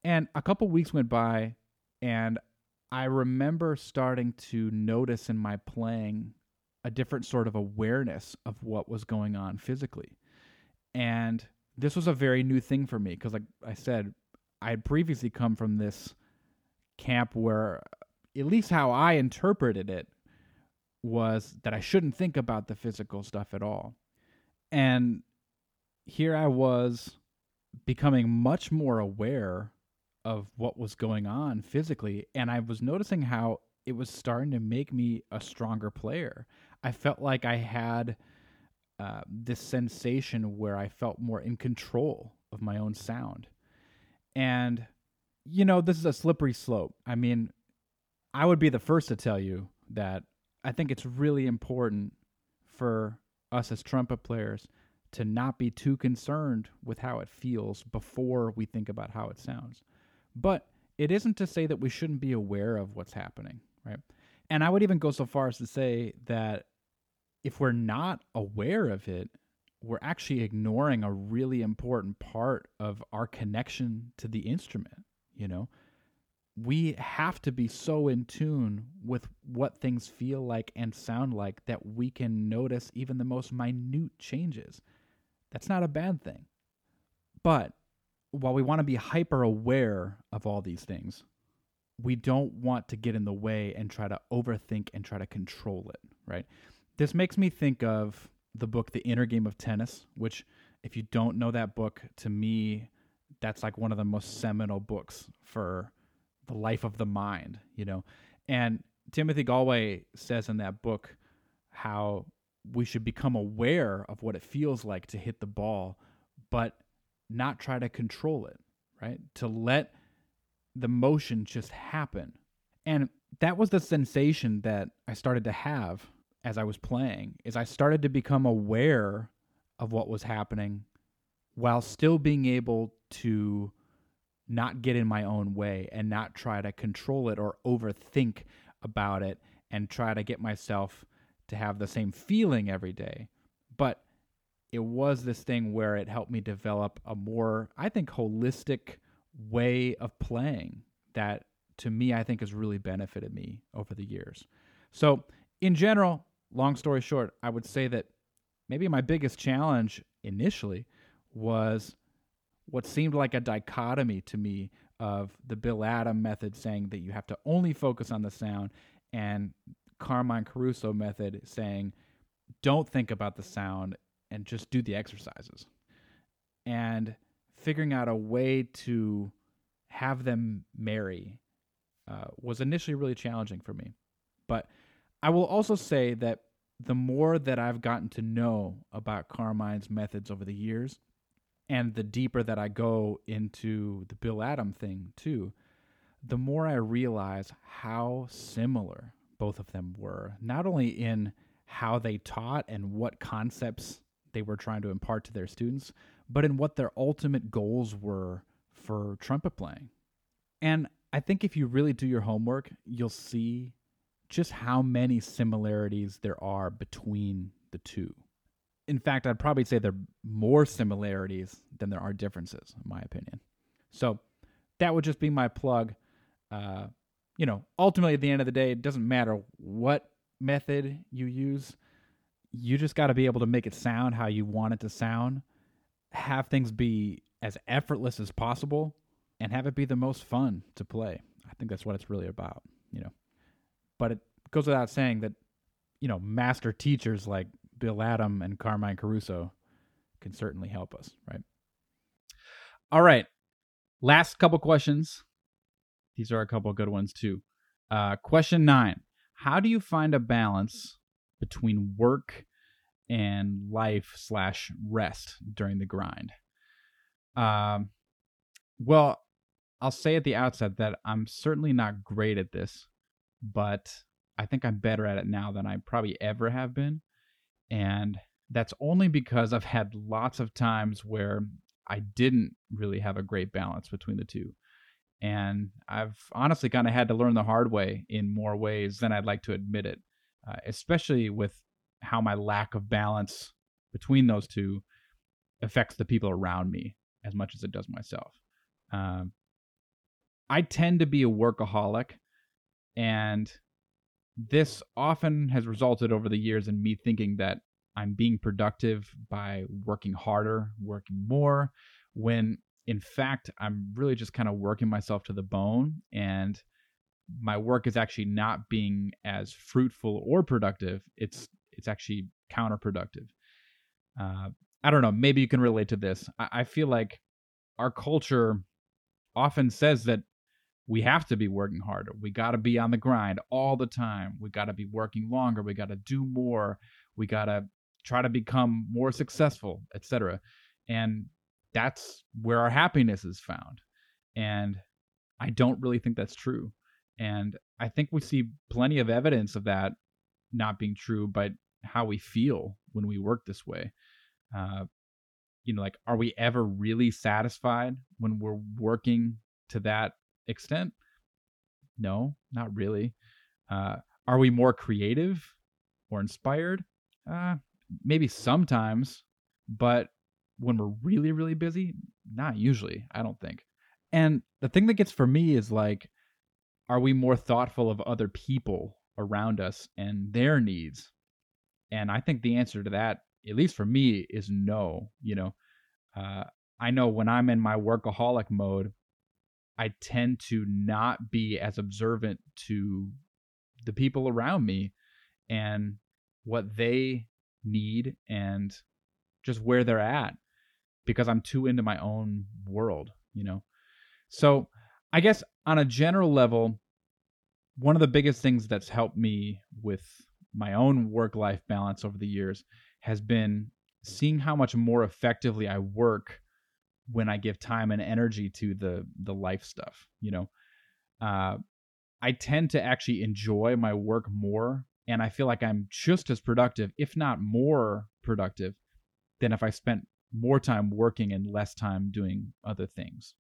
And a couple weeks went by, and I remember starting to notice in my playing a different sort of awareness of what was going on physically. And this was a very new thing for me because, like I said, I had previously come from this camp where at least how I interpreted it was that I shouldn't think about the physical stuff at all. And here I was becoming much more aware of what was going on physically. And I was noticing how it was starting to make me a stronger player. I felt like I had uh, this sensation where I felt more in control of my own sound. And, you know, this is a slippery slope. I mean, I would be the first to tell you that I think it's really important for us as trumpet players to not be too concerned with how it feels before we think about how it sounds. But it isn't to say that we shouldn't be aware of what's happening, right? And I would even go so far as to say that if we're not aware of it, we're actually ignoring a really important part of our connection to the instrument, you know? we have to be so in tune with what things feel like and sound like that we can notice even the most minute changes. That's not a bad thing. But while we want to be hyper aware of all these things, we don't want to get in the way and try to overthink and try to control it, right? This makes me think of the book The Inner Game of Tennis, which, if you don't know that book, to me, that's like one of the most seminal books for the life of the mind, you know. And Timothy Gallwey says in that book how we should become aware of what it feels like to hit the ball, but not try to control it, right? To let the motion just happen. And that was the sensation that I started to have as I was playing is I started to become aware of what was happening while still being able to not get in my own way and not try to control it or overthink about it and try to get myself to have the same feeling every day. But it was this thing where it helped me develop a more, I think, holistic way of playing that to me, I think has really benefited me over the years. So, in general, long story short, I would say that maybe my biggest challenge initially was what seemed like a dichotomy to me of the Bill Adam method saying that you have to only focus on the sound and Carmine Caruso method saying, don't think about the sound and just do the exercises. And figuring out a way to have them marry uh, was initially really challenging for me. But I will also say that the more that I've gotten to know about Carmine's methods over the years, and the deeper that I go into the Bill Adam thing too, the more I realize how similar both of them were, not only in how they taught and what concepts they were trying to impart to their students, but in what their ultimate goals were for trumpet playing. And I think if you really do your homework, you'll see just how many similarities there are between the two. In fact, I'd probably say there are more similarities than there are differences, in my opinion. So that would just be my plug. Uh, you know, ultimately, at the end of the day, it doesn't matter what method you use. You just got to be able to make it sound how you want it to sound, have things be as effortless as possible, and have it be the most fun to play. I think that's what it's really about, you know. But it goes without saying that, you know, master teachers like Bill Adam and Carmine Caruso can certainly help us, right? All right. Last couple questions. These are a couple good ones too. Uh, question nine How do you find a balance between work and life slash rest during the grind? Um, well, I'll say at the outset that I'm certainly not great at this, but I think I'm better at it now than I probably ever have been. And that's only because I've had lots of times where I didn't really have a great balance between the two. And I've honestly kind of had to learn the hard way in more ways than I'd like to admit it, uh, especially with how my lack of balance between those two affects the people around me as much as it does myself. Um, I tend to be a workaholic, and this often has resulted over the years in me thinking that I'm being productive by working harder, working more, when in fact, I'm really just kind of working myself to the bone and my work is actually not being as fruitful or productive. It's it's actually counterproductive. Uh, I don't know. Maybe you can relate to this. I, I feel like our culture often says that we have to be working harder. We got to be on the grind all the time. We got to be working longer. We got to do more. We got to try to become more successful, etc. And that's where our happiness is found. And I don't really think that's true. And I think we see plenty of evidence of that not being true, but how we feel when we work this way. Uh, you know, like, are we ever really satisfied when we're working to that extent? No, not really. Uh, are we more creative or inspired? Uh, maybe sometimes, but when we're really, really busy, not usually, I don't think. And the thing that gets for me is like, are we more thoughtful of other people around us and their needs? And I think the answer to that, at least for me, is no. You know, uh, I know when I'm in my workaholic mode, I tend to not be as observant to the people around me and what they need and just where they're at because I'm too into my own world, you know. So, I guess on a general level, one of the biggest things that's helped me with my own work life balance over the years has been seeing how much more effectively I work when I give time and energy to the the life stuff. You know, uh, I tend to actually enjoy my work more, and I feel like I'm just as productive, if not more productive, than if I spent more time working and less time doing other things.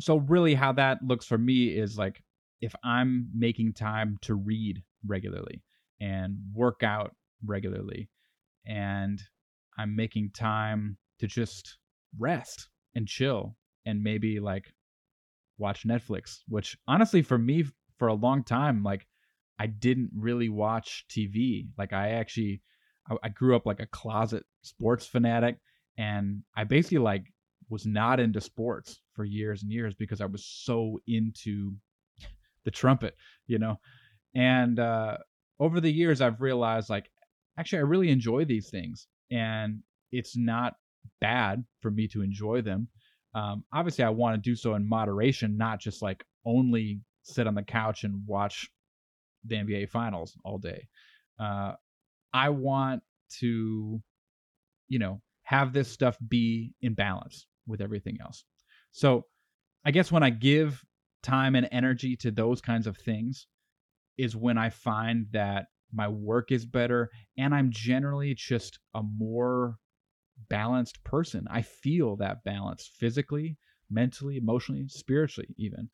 So really, how that looks for me is like if I'm making time to read regularly and work out regularly, and I'm making time to just rest and chill and maybe like watch Netflix, which honestly for me for a long time like I didn't really watch TV. Like I actually I, grew up like a closet sports fanatic and I basically like was not into sports for years and years because I was so into the trumpet, you know. And uh over the years, I've realized like, actually, I really enjoy these things, and it's not bad for me to enjoy them. Um, obviously, I want to do so in moderation, not just like only sit on the couch and watch the NBA finals all day. Uh, I want to, you know, have this stuff be in balance with everything else. So I guess when I give time and energy to those kinds of things is when I find that my work is better and I'm generally just a more balanced person. I feel that balance physically, mentally, emotionally, spiritually, even.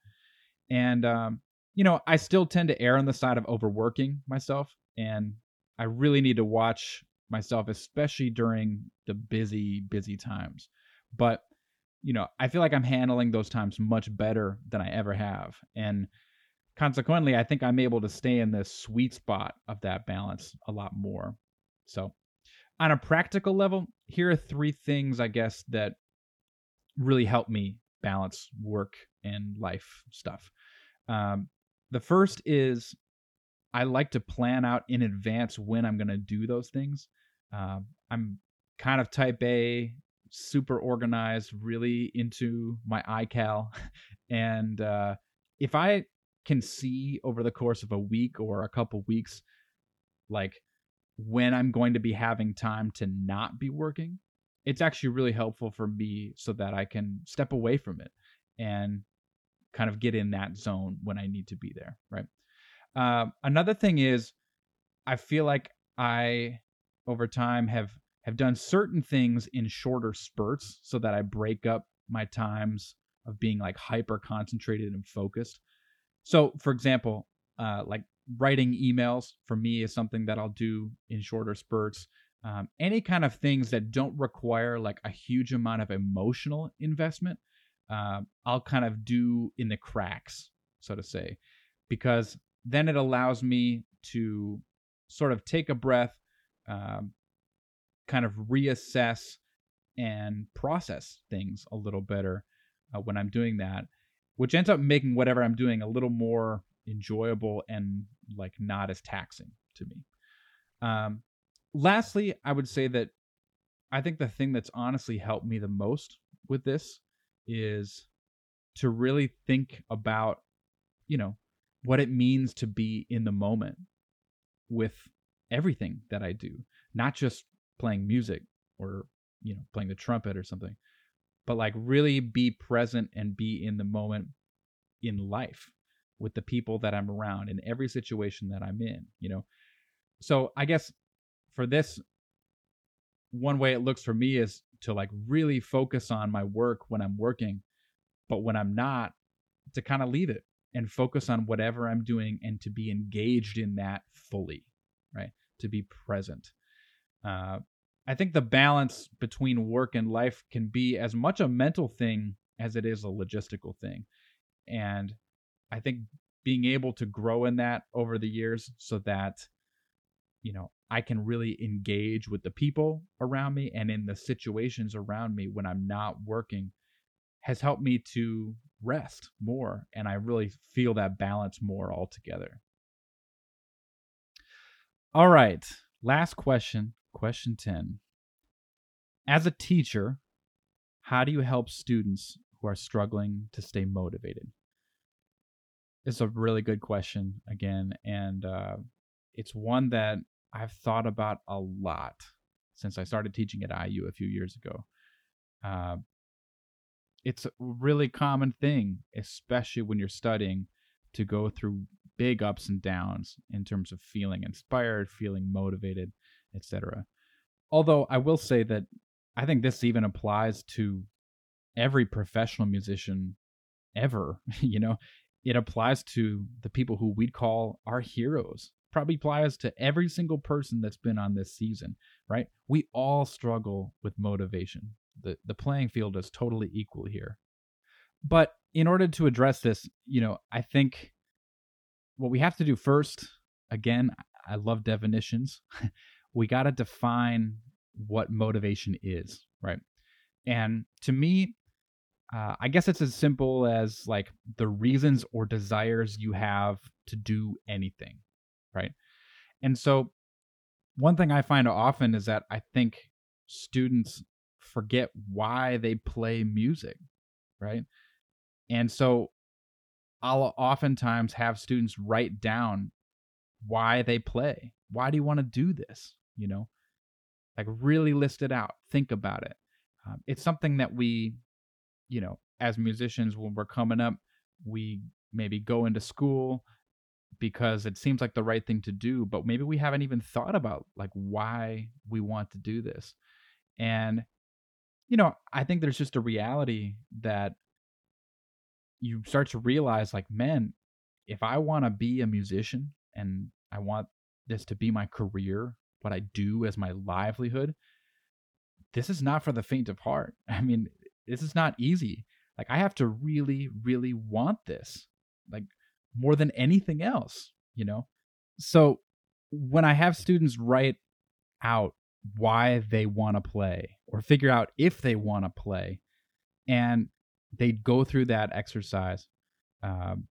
And, um, you know, I still tend to err on the side of overworking myself. And I really need to watch myself, especially during the busy, busy times. But, you know, I feel like I'm handling those times much better than I ever have. And consequently, I think I'm able to stay in this sweet spot of that balance a lot more. So, on a practical level, here are three things I guess that really help me balance work and life stuff. Um, the first is I like to plan out in advance when I'm going to do those things. Uh, I'm kind of type A, super organized, really into my iCal. And uh, if I can see over the course of a week or a couple weeks, like when I'm going to be having time to not be working, it's actually really helpful for me so that I can step away from it and kind of get in that zone when I need to be there, right? Uh, another thing is, I feel like I, over time, have have done certain things in shorter spurts so that I break up my times of being like hyper concentrated and focused. So, for example, uh, like writing emails for me is something that I'll do in shorter spurts. Um, any kind of things that don't require like a huge amount of emotional investment, uh, I'll kind of do in the cracks, so to say, because then it allows me to sort of take a breath, um, kind of reassess and process things a little better uh, when I'm doing that, which ends up making whatever I'm doing a little more enjoyable and like not as taxing to me. Um, lastly, I would say that I think the thing that's honestly helped me the most with this is to really think about, you know, what it means to be in the moment with everything that I do, not just playing music or, you know, playing the trumpet or something, but like really be present and be in the moment in life with the people that I'm around in every situation that I'm in, you know. So I guess for this one way it looks for me is to like really focus on my work when I'm working, but when I'm not, to kind of leave it and focus on whatever I'm doing and to be engaged in that fully, right? To be present. Uh, I think the balance between work and life can be as much a mental thing as it is a logistical thing. And I think being able to grow in that over the years so that you know I can really engage with the people around me and in the situations around me when I'm not working has helped me to rest more and I really feel that balance more altogether. All right, last question, question 10. As a teacher, how do you help students who are struggling to stay motivated? It's a really good question again, and uh, it's one that I've thought about a lot since I started teaching at IU a few years ago. Uh, it's a really common thing, especially when you're studying, to go through big ups and downs in terms of feeling inspired, feeling motivated, etc. Although I will say that I think this even applies to every professional musician ever. you know, it applies to the people who we'd call our heroes. Probably applies to every single person that's been on this season, right? We all struggle with motivation. The the playing field is totally equal here. But in order to address this, you know, I think what we have to do first, again, I love definitions. we got to define what motivation is, right? And to me, uh, I guess it's as simple as like the reasons or desires you have to do anything, right? And so, one thing I find often is that I think students forget why they play music, right? And so, I'll oftentimes have students write down why they play. Why do you want to do this? You know, like really list it out, think about it. Um, it's something that we, you know, as musicians, when we're coming up, we maybe go into school because it seems like the right thing to do, but maybe we haven't even thought about like why we want to do this. And, you know, I think there's just a reality that you start to realize like, man, if I want to be a musician and I want this to be my career, what I do as my livelihood, this is not for the faint of heart. I mean, this is not easy. Like I have to really, really want this, like more than anything else, you know? So when I have students write out why they want to play or figure out if they want to play, and they go through that exercise, um,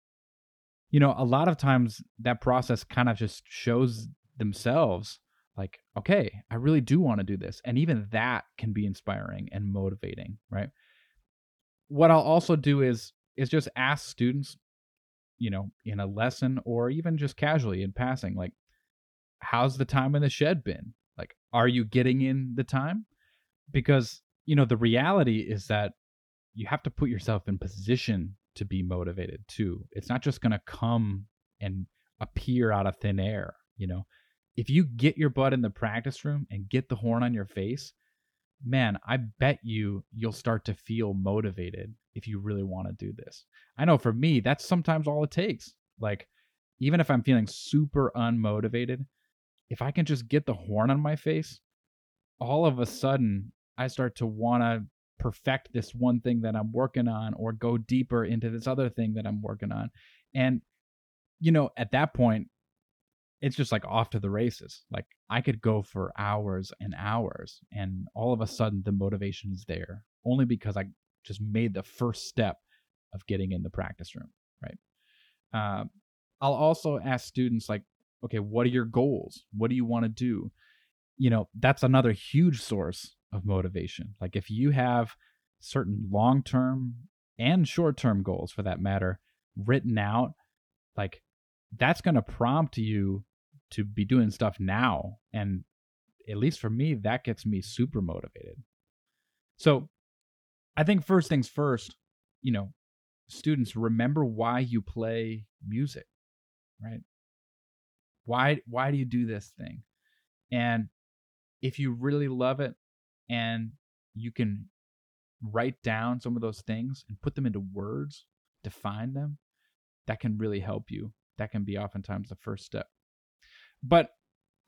you know, a lot of times that process kind of just shows themselves like, okay, I really do want to do this. And even that can be inspiring and motivating, right? What I'll also do is is just ask students, you know, in a lesson or even just casually in passing, like, how's the time in the shed been? Like, are you getting in the time? Because, you know, the reality is that you have to put yourself in position to be motivated too. It's not just going to come and appear out of thin air, you know. If you get your butt in the practice room and get the horn on your face, man, I bet you you'll start to feel motivated if you really want to do this. I know for me, that's sometimes all it takes. Like, even if I'm feeling super unmotivated, if I can just get the horn on my face, all of a sudden I start to want to perfect this one thing that I'm working on or go deeper into this other thing that I'm working on. And, you know, at that point, it's just like off to the races. Like I could go for hours and hours, and all of a sudden the motivation is there only because I just made the first step of getting in the practice room, right? Uh, I'll also ask students, like, okay, what are your goals? What do you want to do? You know, that's another huge source of motivation. Like if you have certain long term and short term goals for that matter written out, like that's going to prompt you to be doing stuff now. And at least for me, that gets me super motivated. So I think first things first, you know, students remember why you play music, right? Why why do you do this thing? And if you really love it, and you can write down some of those things and put them into words, define them, that can really help you. That can be oftentimes the first step. But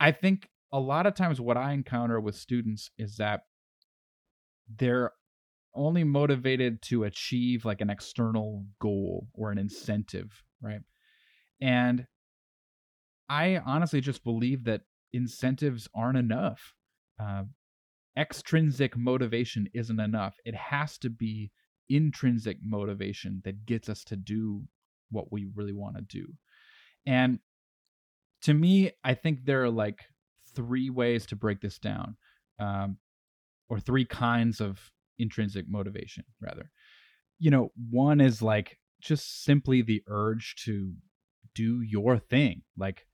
I think a lot of times what I encounter with students is that they're only motivated to achieve like an external goal or an incentive, right? And I honestly just believe that incentives aren't enough. Uh, extrinsic motivation isn't enough. It has to be intrinsic motivation that gets us to do what we really want to do. And to me, I think there are like three ways to break this down, um, or three kinds of intrinsic motivation, rather. You know, one is like just simply the urge to do your thing, like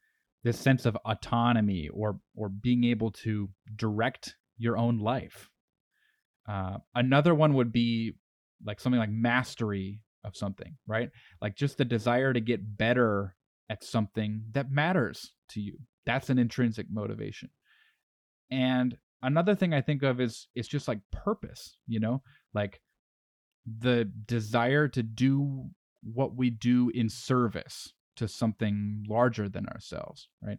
this sense of autonomy or or being able to direct your own life. Uh, another one would be like something like mastery of something, right? Like just the desire to get better at something that matters to you. That's an intrinsic motivation. And another thing I think of is is just like purpose, you know? Like the desire to do what we do in service to something larger than ourselves, right?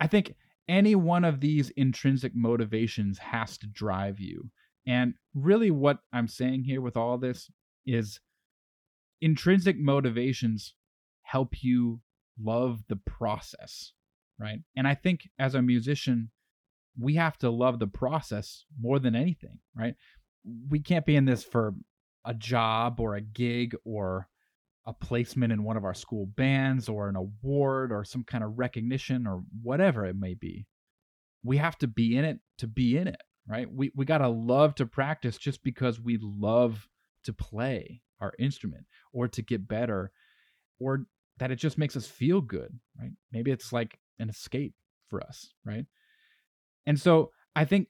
I think any one of these intrinsic motivations has to drive you. And really, what I'm saying here with all this is intrinsic motivations help you love the process, right? And I think as a musician, we have to love the process more than anything, right? We can't be in this for a job or a gig or a placement in one of our school bands or an award or some kind of recognition or whatever it may be. We have to be in it to be in it, right? We we got to love to practice just because we love to play our instrument or to get better or that it just makes us feel good, right? Maybe it's like an escape for us, right? And so I think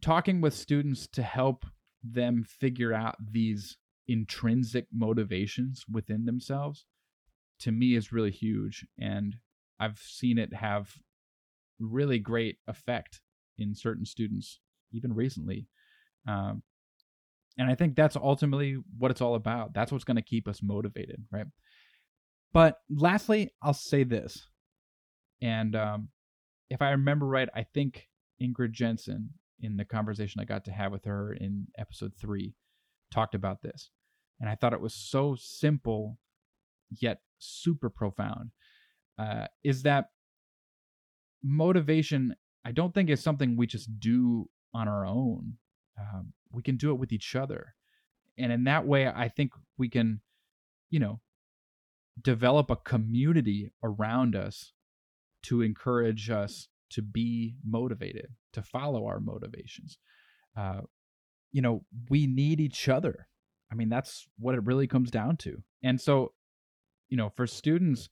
talking with students to help them figure out these intrinsic motivations within themselves to me is really huge. And i've seen it have really great effect in certain students even recently. Um, and i think that's ultimately what it's all about. That's what's going to keep us motivated right? But lastly i'll say this. And um, if i remember right i think Ingrid Jensen in the conversation i got to have with her in episode three talked about this and I thought it was so simple yet super profound. Uh, is that motivation? I don't think is something we just do on our own. Um, we can do it with each other, and in that way, I think we can, you know, develop a community around us to encourage us to be motivated, to follow our motivations. Uh, you know, we need each other I mean, that's what it really comes down to. And so, you know, for students,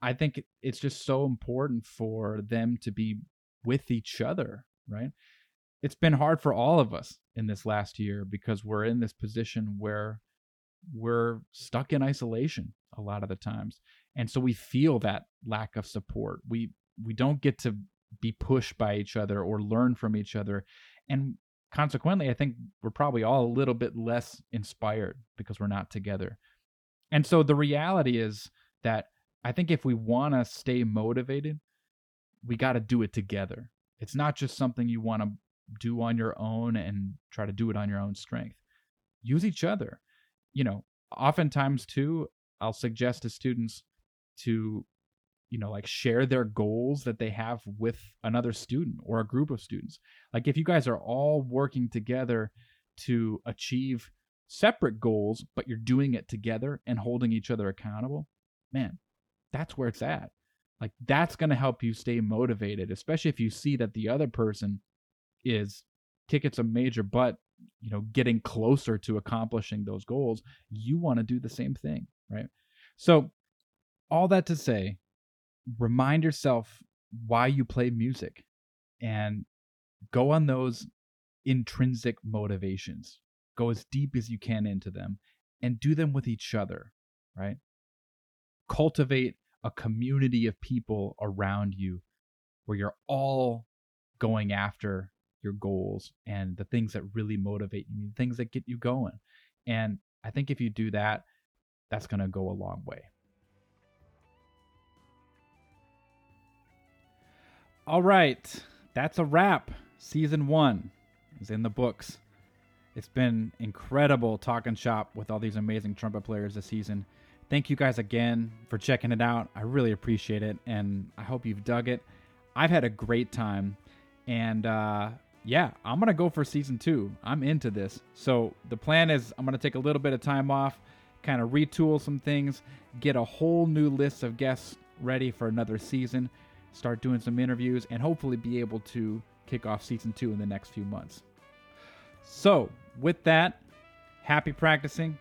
I think it's just so important for them to be with each other, right? It's been hard for all of us in this last year because we're in this position where we're stuck in isolation a lot of the times. And so we feel that lack of support. We we don't get to be pushed by each other or learn from each other. And consequently, I think we're probably all a little bit less inspired because we're not together. And so the reality is that I think if we want to stay motivated, we got to do it together. It's not just something you want to do on your own and try to do it on your own strength. Use each other. You know, oftentimes too, I'll suggest to students to you know like share their goals that they have with another student or a group of students. Like if you guys are all working together to achieve separate goals but you're doing it together and holding each other accountable man that's where it's at. Like that's going to help you stay motivated especially if you see that the other person is kicking some major butt you know getting closer to accomplishing those goals you want to do the same thing right? So all that to say remind yourself why you play music and go on those intrinsic motivations. Go as deep as you can into them and do them with each other, right? Cultivate a community of people around you where you're all going after your goals and the things that really motivate you, the things that get you going. And I think if you do that, that's going to go a long way. All right, that's a wrap. Season one is in the books. It's been incredible talking shop with all these amazing trumpet players this season. Thank you guys again for checking it out. I really appreciate it, and I hope you've dug it. I've had a great time, and uh, yeah, I'm gonna go for season two. I'm into this. So the plan is I'm gonna take a little bit of time off, kind of retool some things, get a whole new list of guests ready for another season start doing some interviews, and hopefully be able to kick off season two in the next few months. So, with that, happy practicing.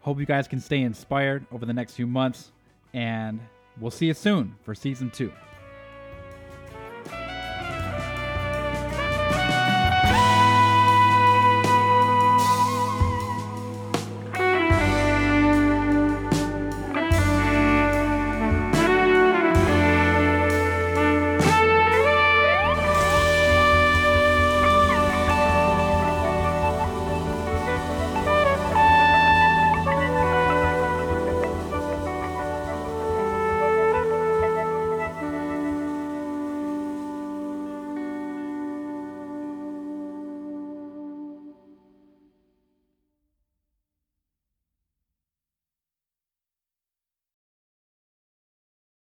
Hope you guys can stay inspired over the next few months, and we'll see you soon for season two.